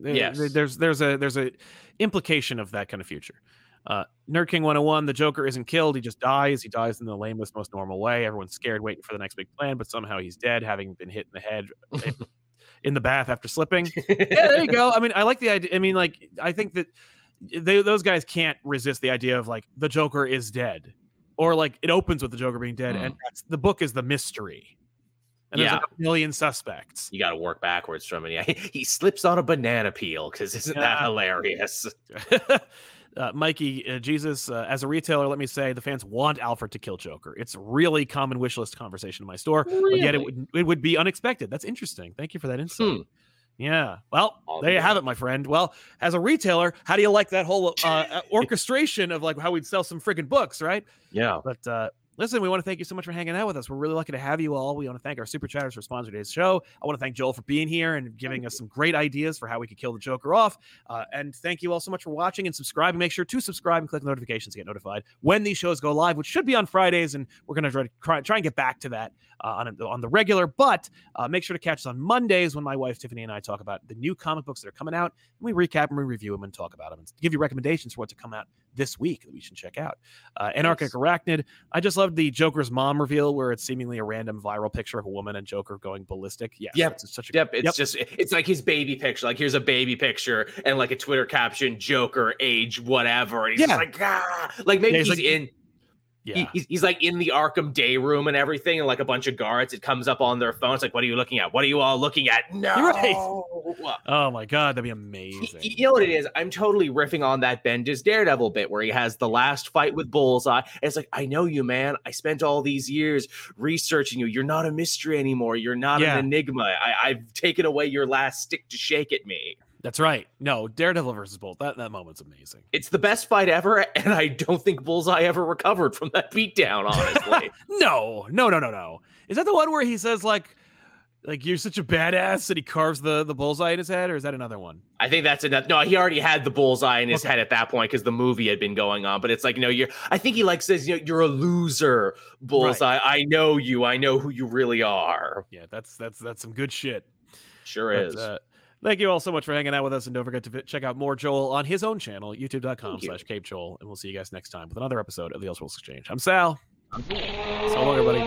Yes. there's there's a there's a implication of that kind of future. Uh, Nerd King 101, the Joker isn't killed, he just dies. He dies in the lamest, most normal way. Everyone's scared, waiting for the next big plan, but somehow he's dead, having been hit in the head in the bath after slipping. yeah, there you go. I mean, I like the idea. I mean, like, I think that they, those guys can't resist the idea of like the Joker is dead, or like it opens with the Joker being dead, and that's, the book is the mystery. And there's like a million suspects. you got to work backwards from it. Yeah, he slips on a banana peel because isn't that hilarious? Uh, Mikey, uh, Jesus, uh, as a retailer, let me say the fans want Alfred to kill Joker. It's really common wish list conversation in my store, but yet it would it would be unexpected. That's interesting. Thank you for that insight. Hmm. Yeah. Well, All there you have it, my friend. Well, as a retailer, how do you like that whole uh, uh, orchestration of like how we'd sell some friggin' books, right? Yeah. But uh, listen, we want to thank you so much for hanging out with us. We're really lucky to have you all. We want to thank our super chatters for sponsoring today's show. I want to thank Joel for being here and giving us some great ideas for how we could kill the Joker off. Uh, and thank you all so much for watching and subscribing. Make sure to subscribe and click notifications to get notified when these shows go live, which should be on Fridays. And we're going to try, try and get back to that uh, on, on the regular. But uh, make sure to catch us on Mondays when my wife Tiffany and I talk about the new comic books that are coming out. And we recap and we review them and talk about them and give you recommendations for what to come out this week that we should check out. Uh, Anarchic Arachnid. I just loved the Joker's mom reveal where it's seemingly a random viral picture of a woman and Joker going ballistic. Yeah, Yep. it's such a Yep, it's Yep. just it's like his baby picture. Like here's a baby picture and like a Twitter caption, Joker, age, whatever. And he's Yeah. just like, ah, like maybe Yeah, he's he's, like- in yeah. he- he's, he's like in the Arkham day room and everything, and like a bunch of guards. It comes up on their phones, like, what are you looking at? What are you all looking at? No. Right. Oh my god, that'd be amazing. Y- You know what it is? I'm totally riffing on that Bendis Daredevil bit where he has the last fight with Bullseye. And it's like, I know you, man. I spent all these years researching you. You're not a mystery anymore. You're not Yeah. an enigma. I, I've taken away your last stick to shake at me. That's right. No, Daredevil versus Bolt. That that moment's amazing. It's the best fight ever, and I don't think Bullseye ever recovered from that beatdown, honestly. No, no, no, no, no. Is that the one where he says like, like you're such a badass and he carves the the bullseye in his head, or is that another one? I think that's enough. No, he already had the bullseye in his Okay. head at that point because the movie had been going on. But it's like, you know, you're. I think he like says, you know, you're a loser, bullseye. I know you. I know who you really are. Yeah, that's that's that's some good shit. Sure But, is. uh, Thank you all so much for hanging out with us. And don't forget to check out more Joel on his own channel, youtube.com slash Cape Joel. And we'll see you guys next time with another episode of the Elseworlds Exchange. I'm Sal. I'm so long, everybody.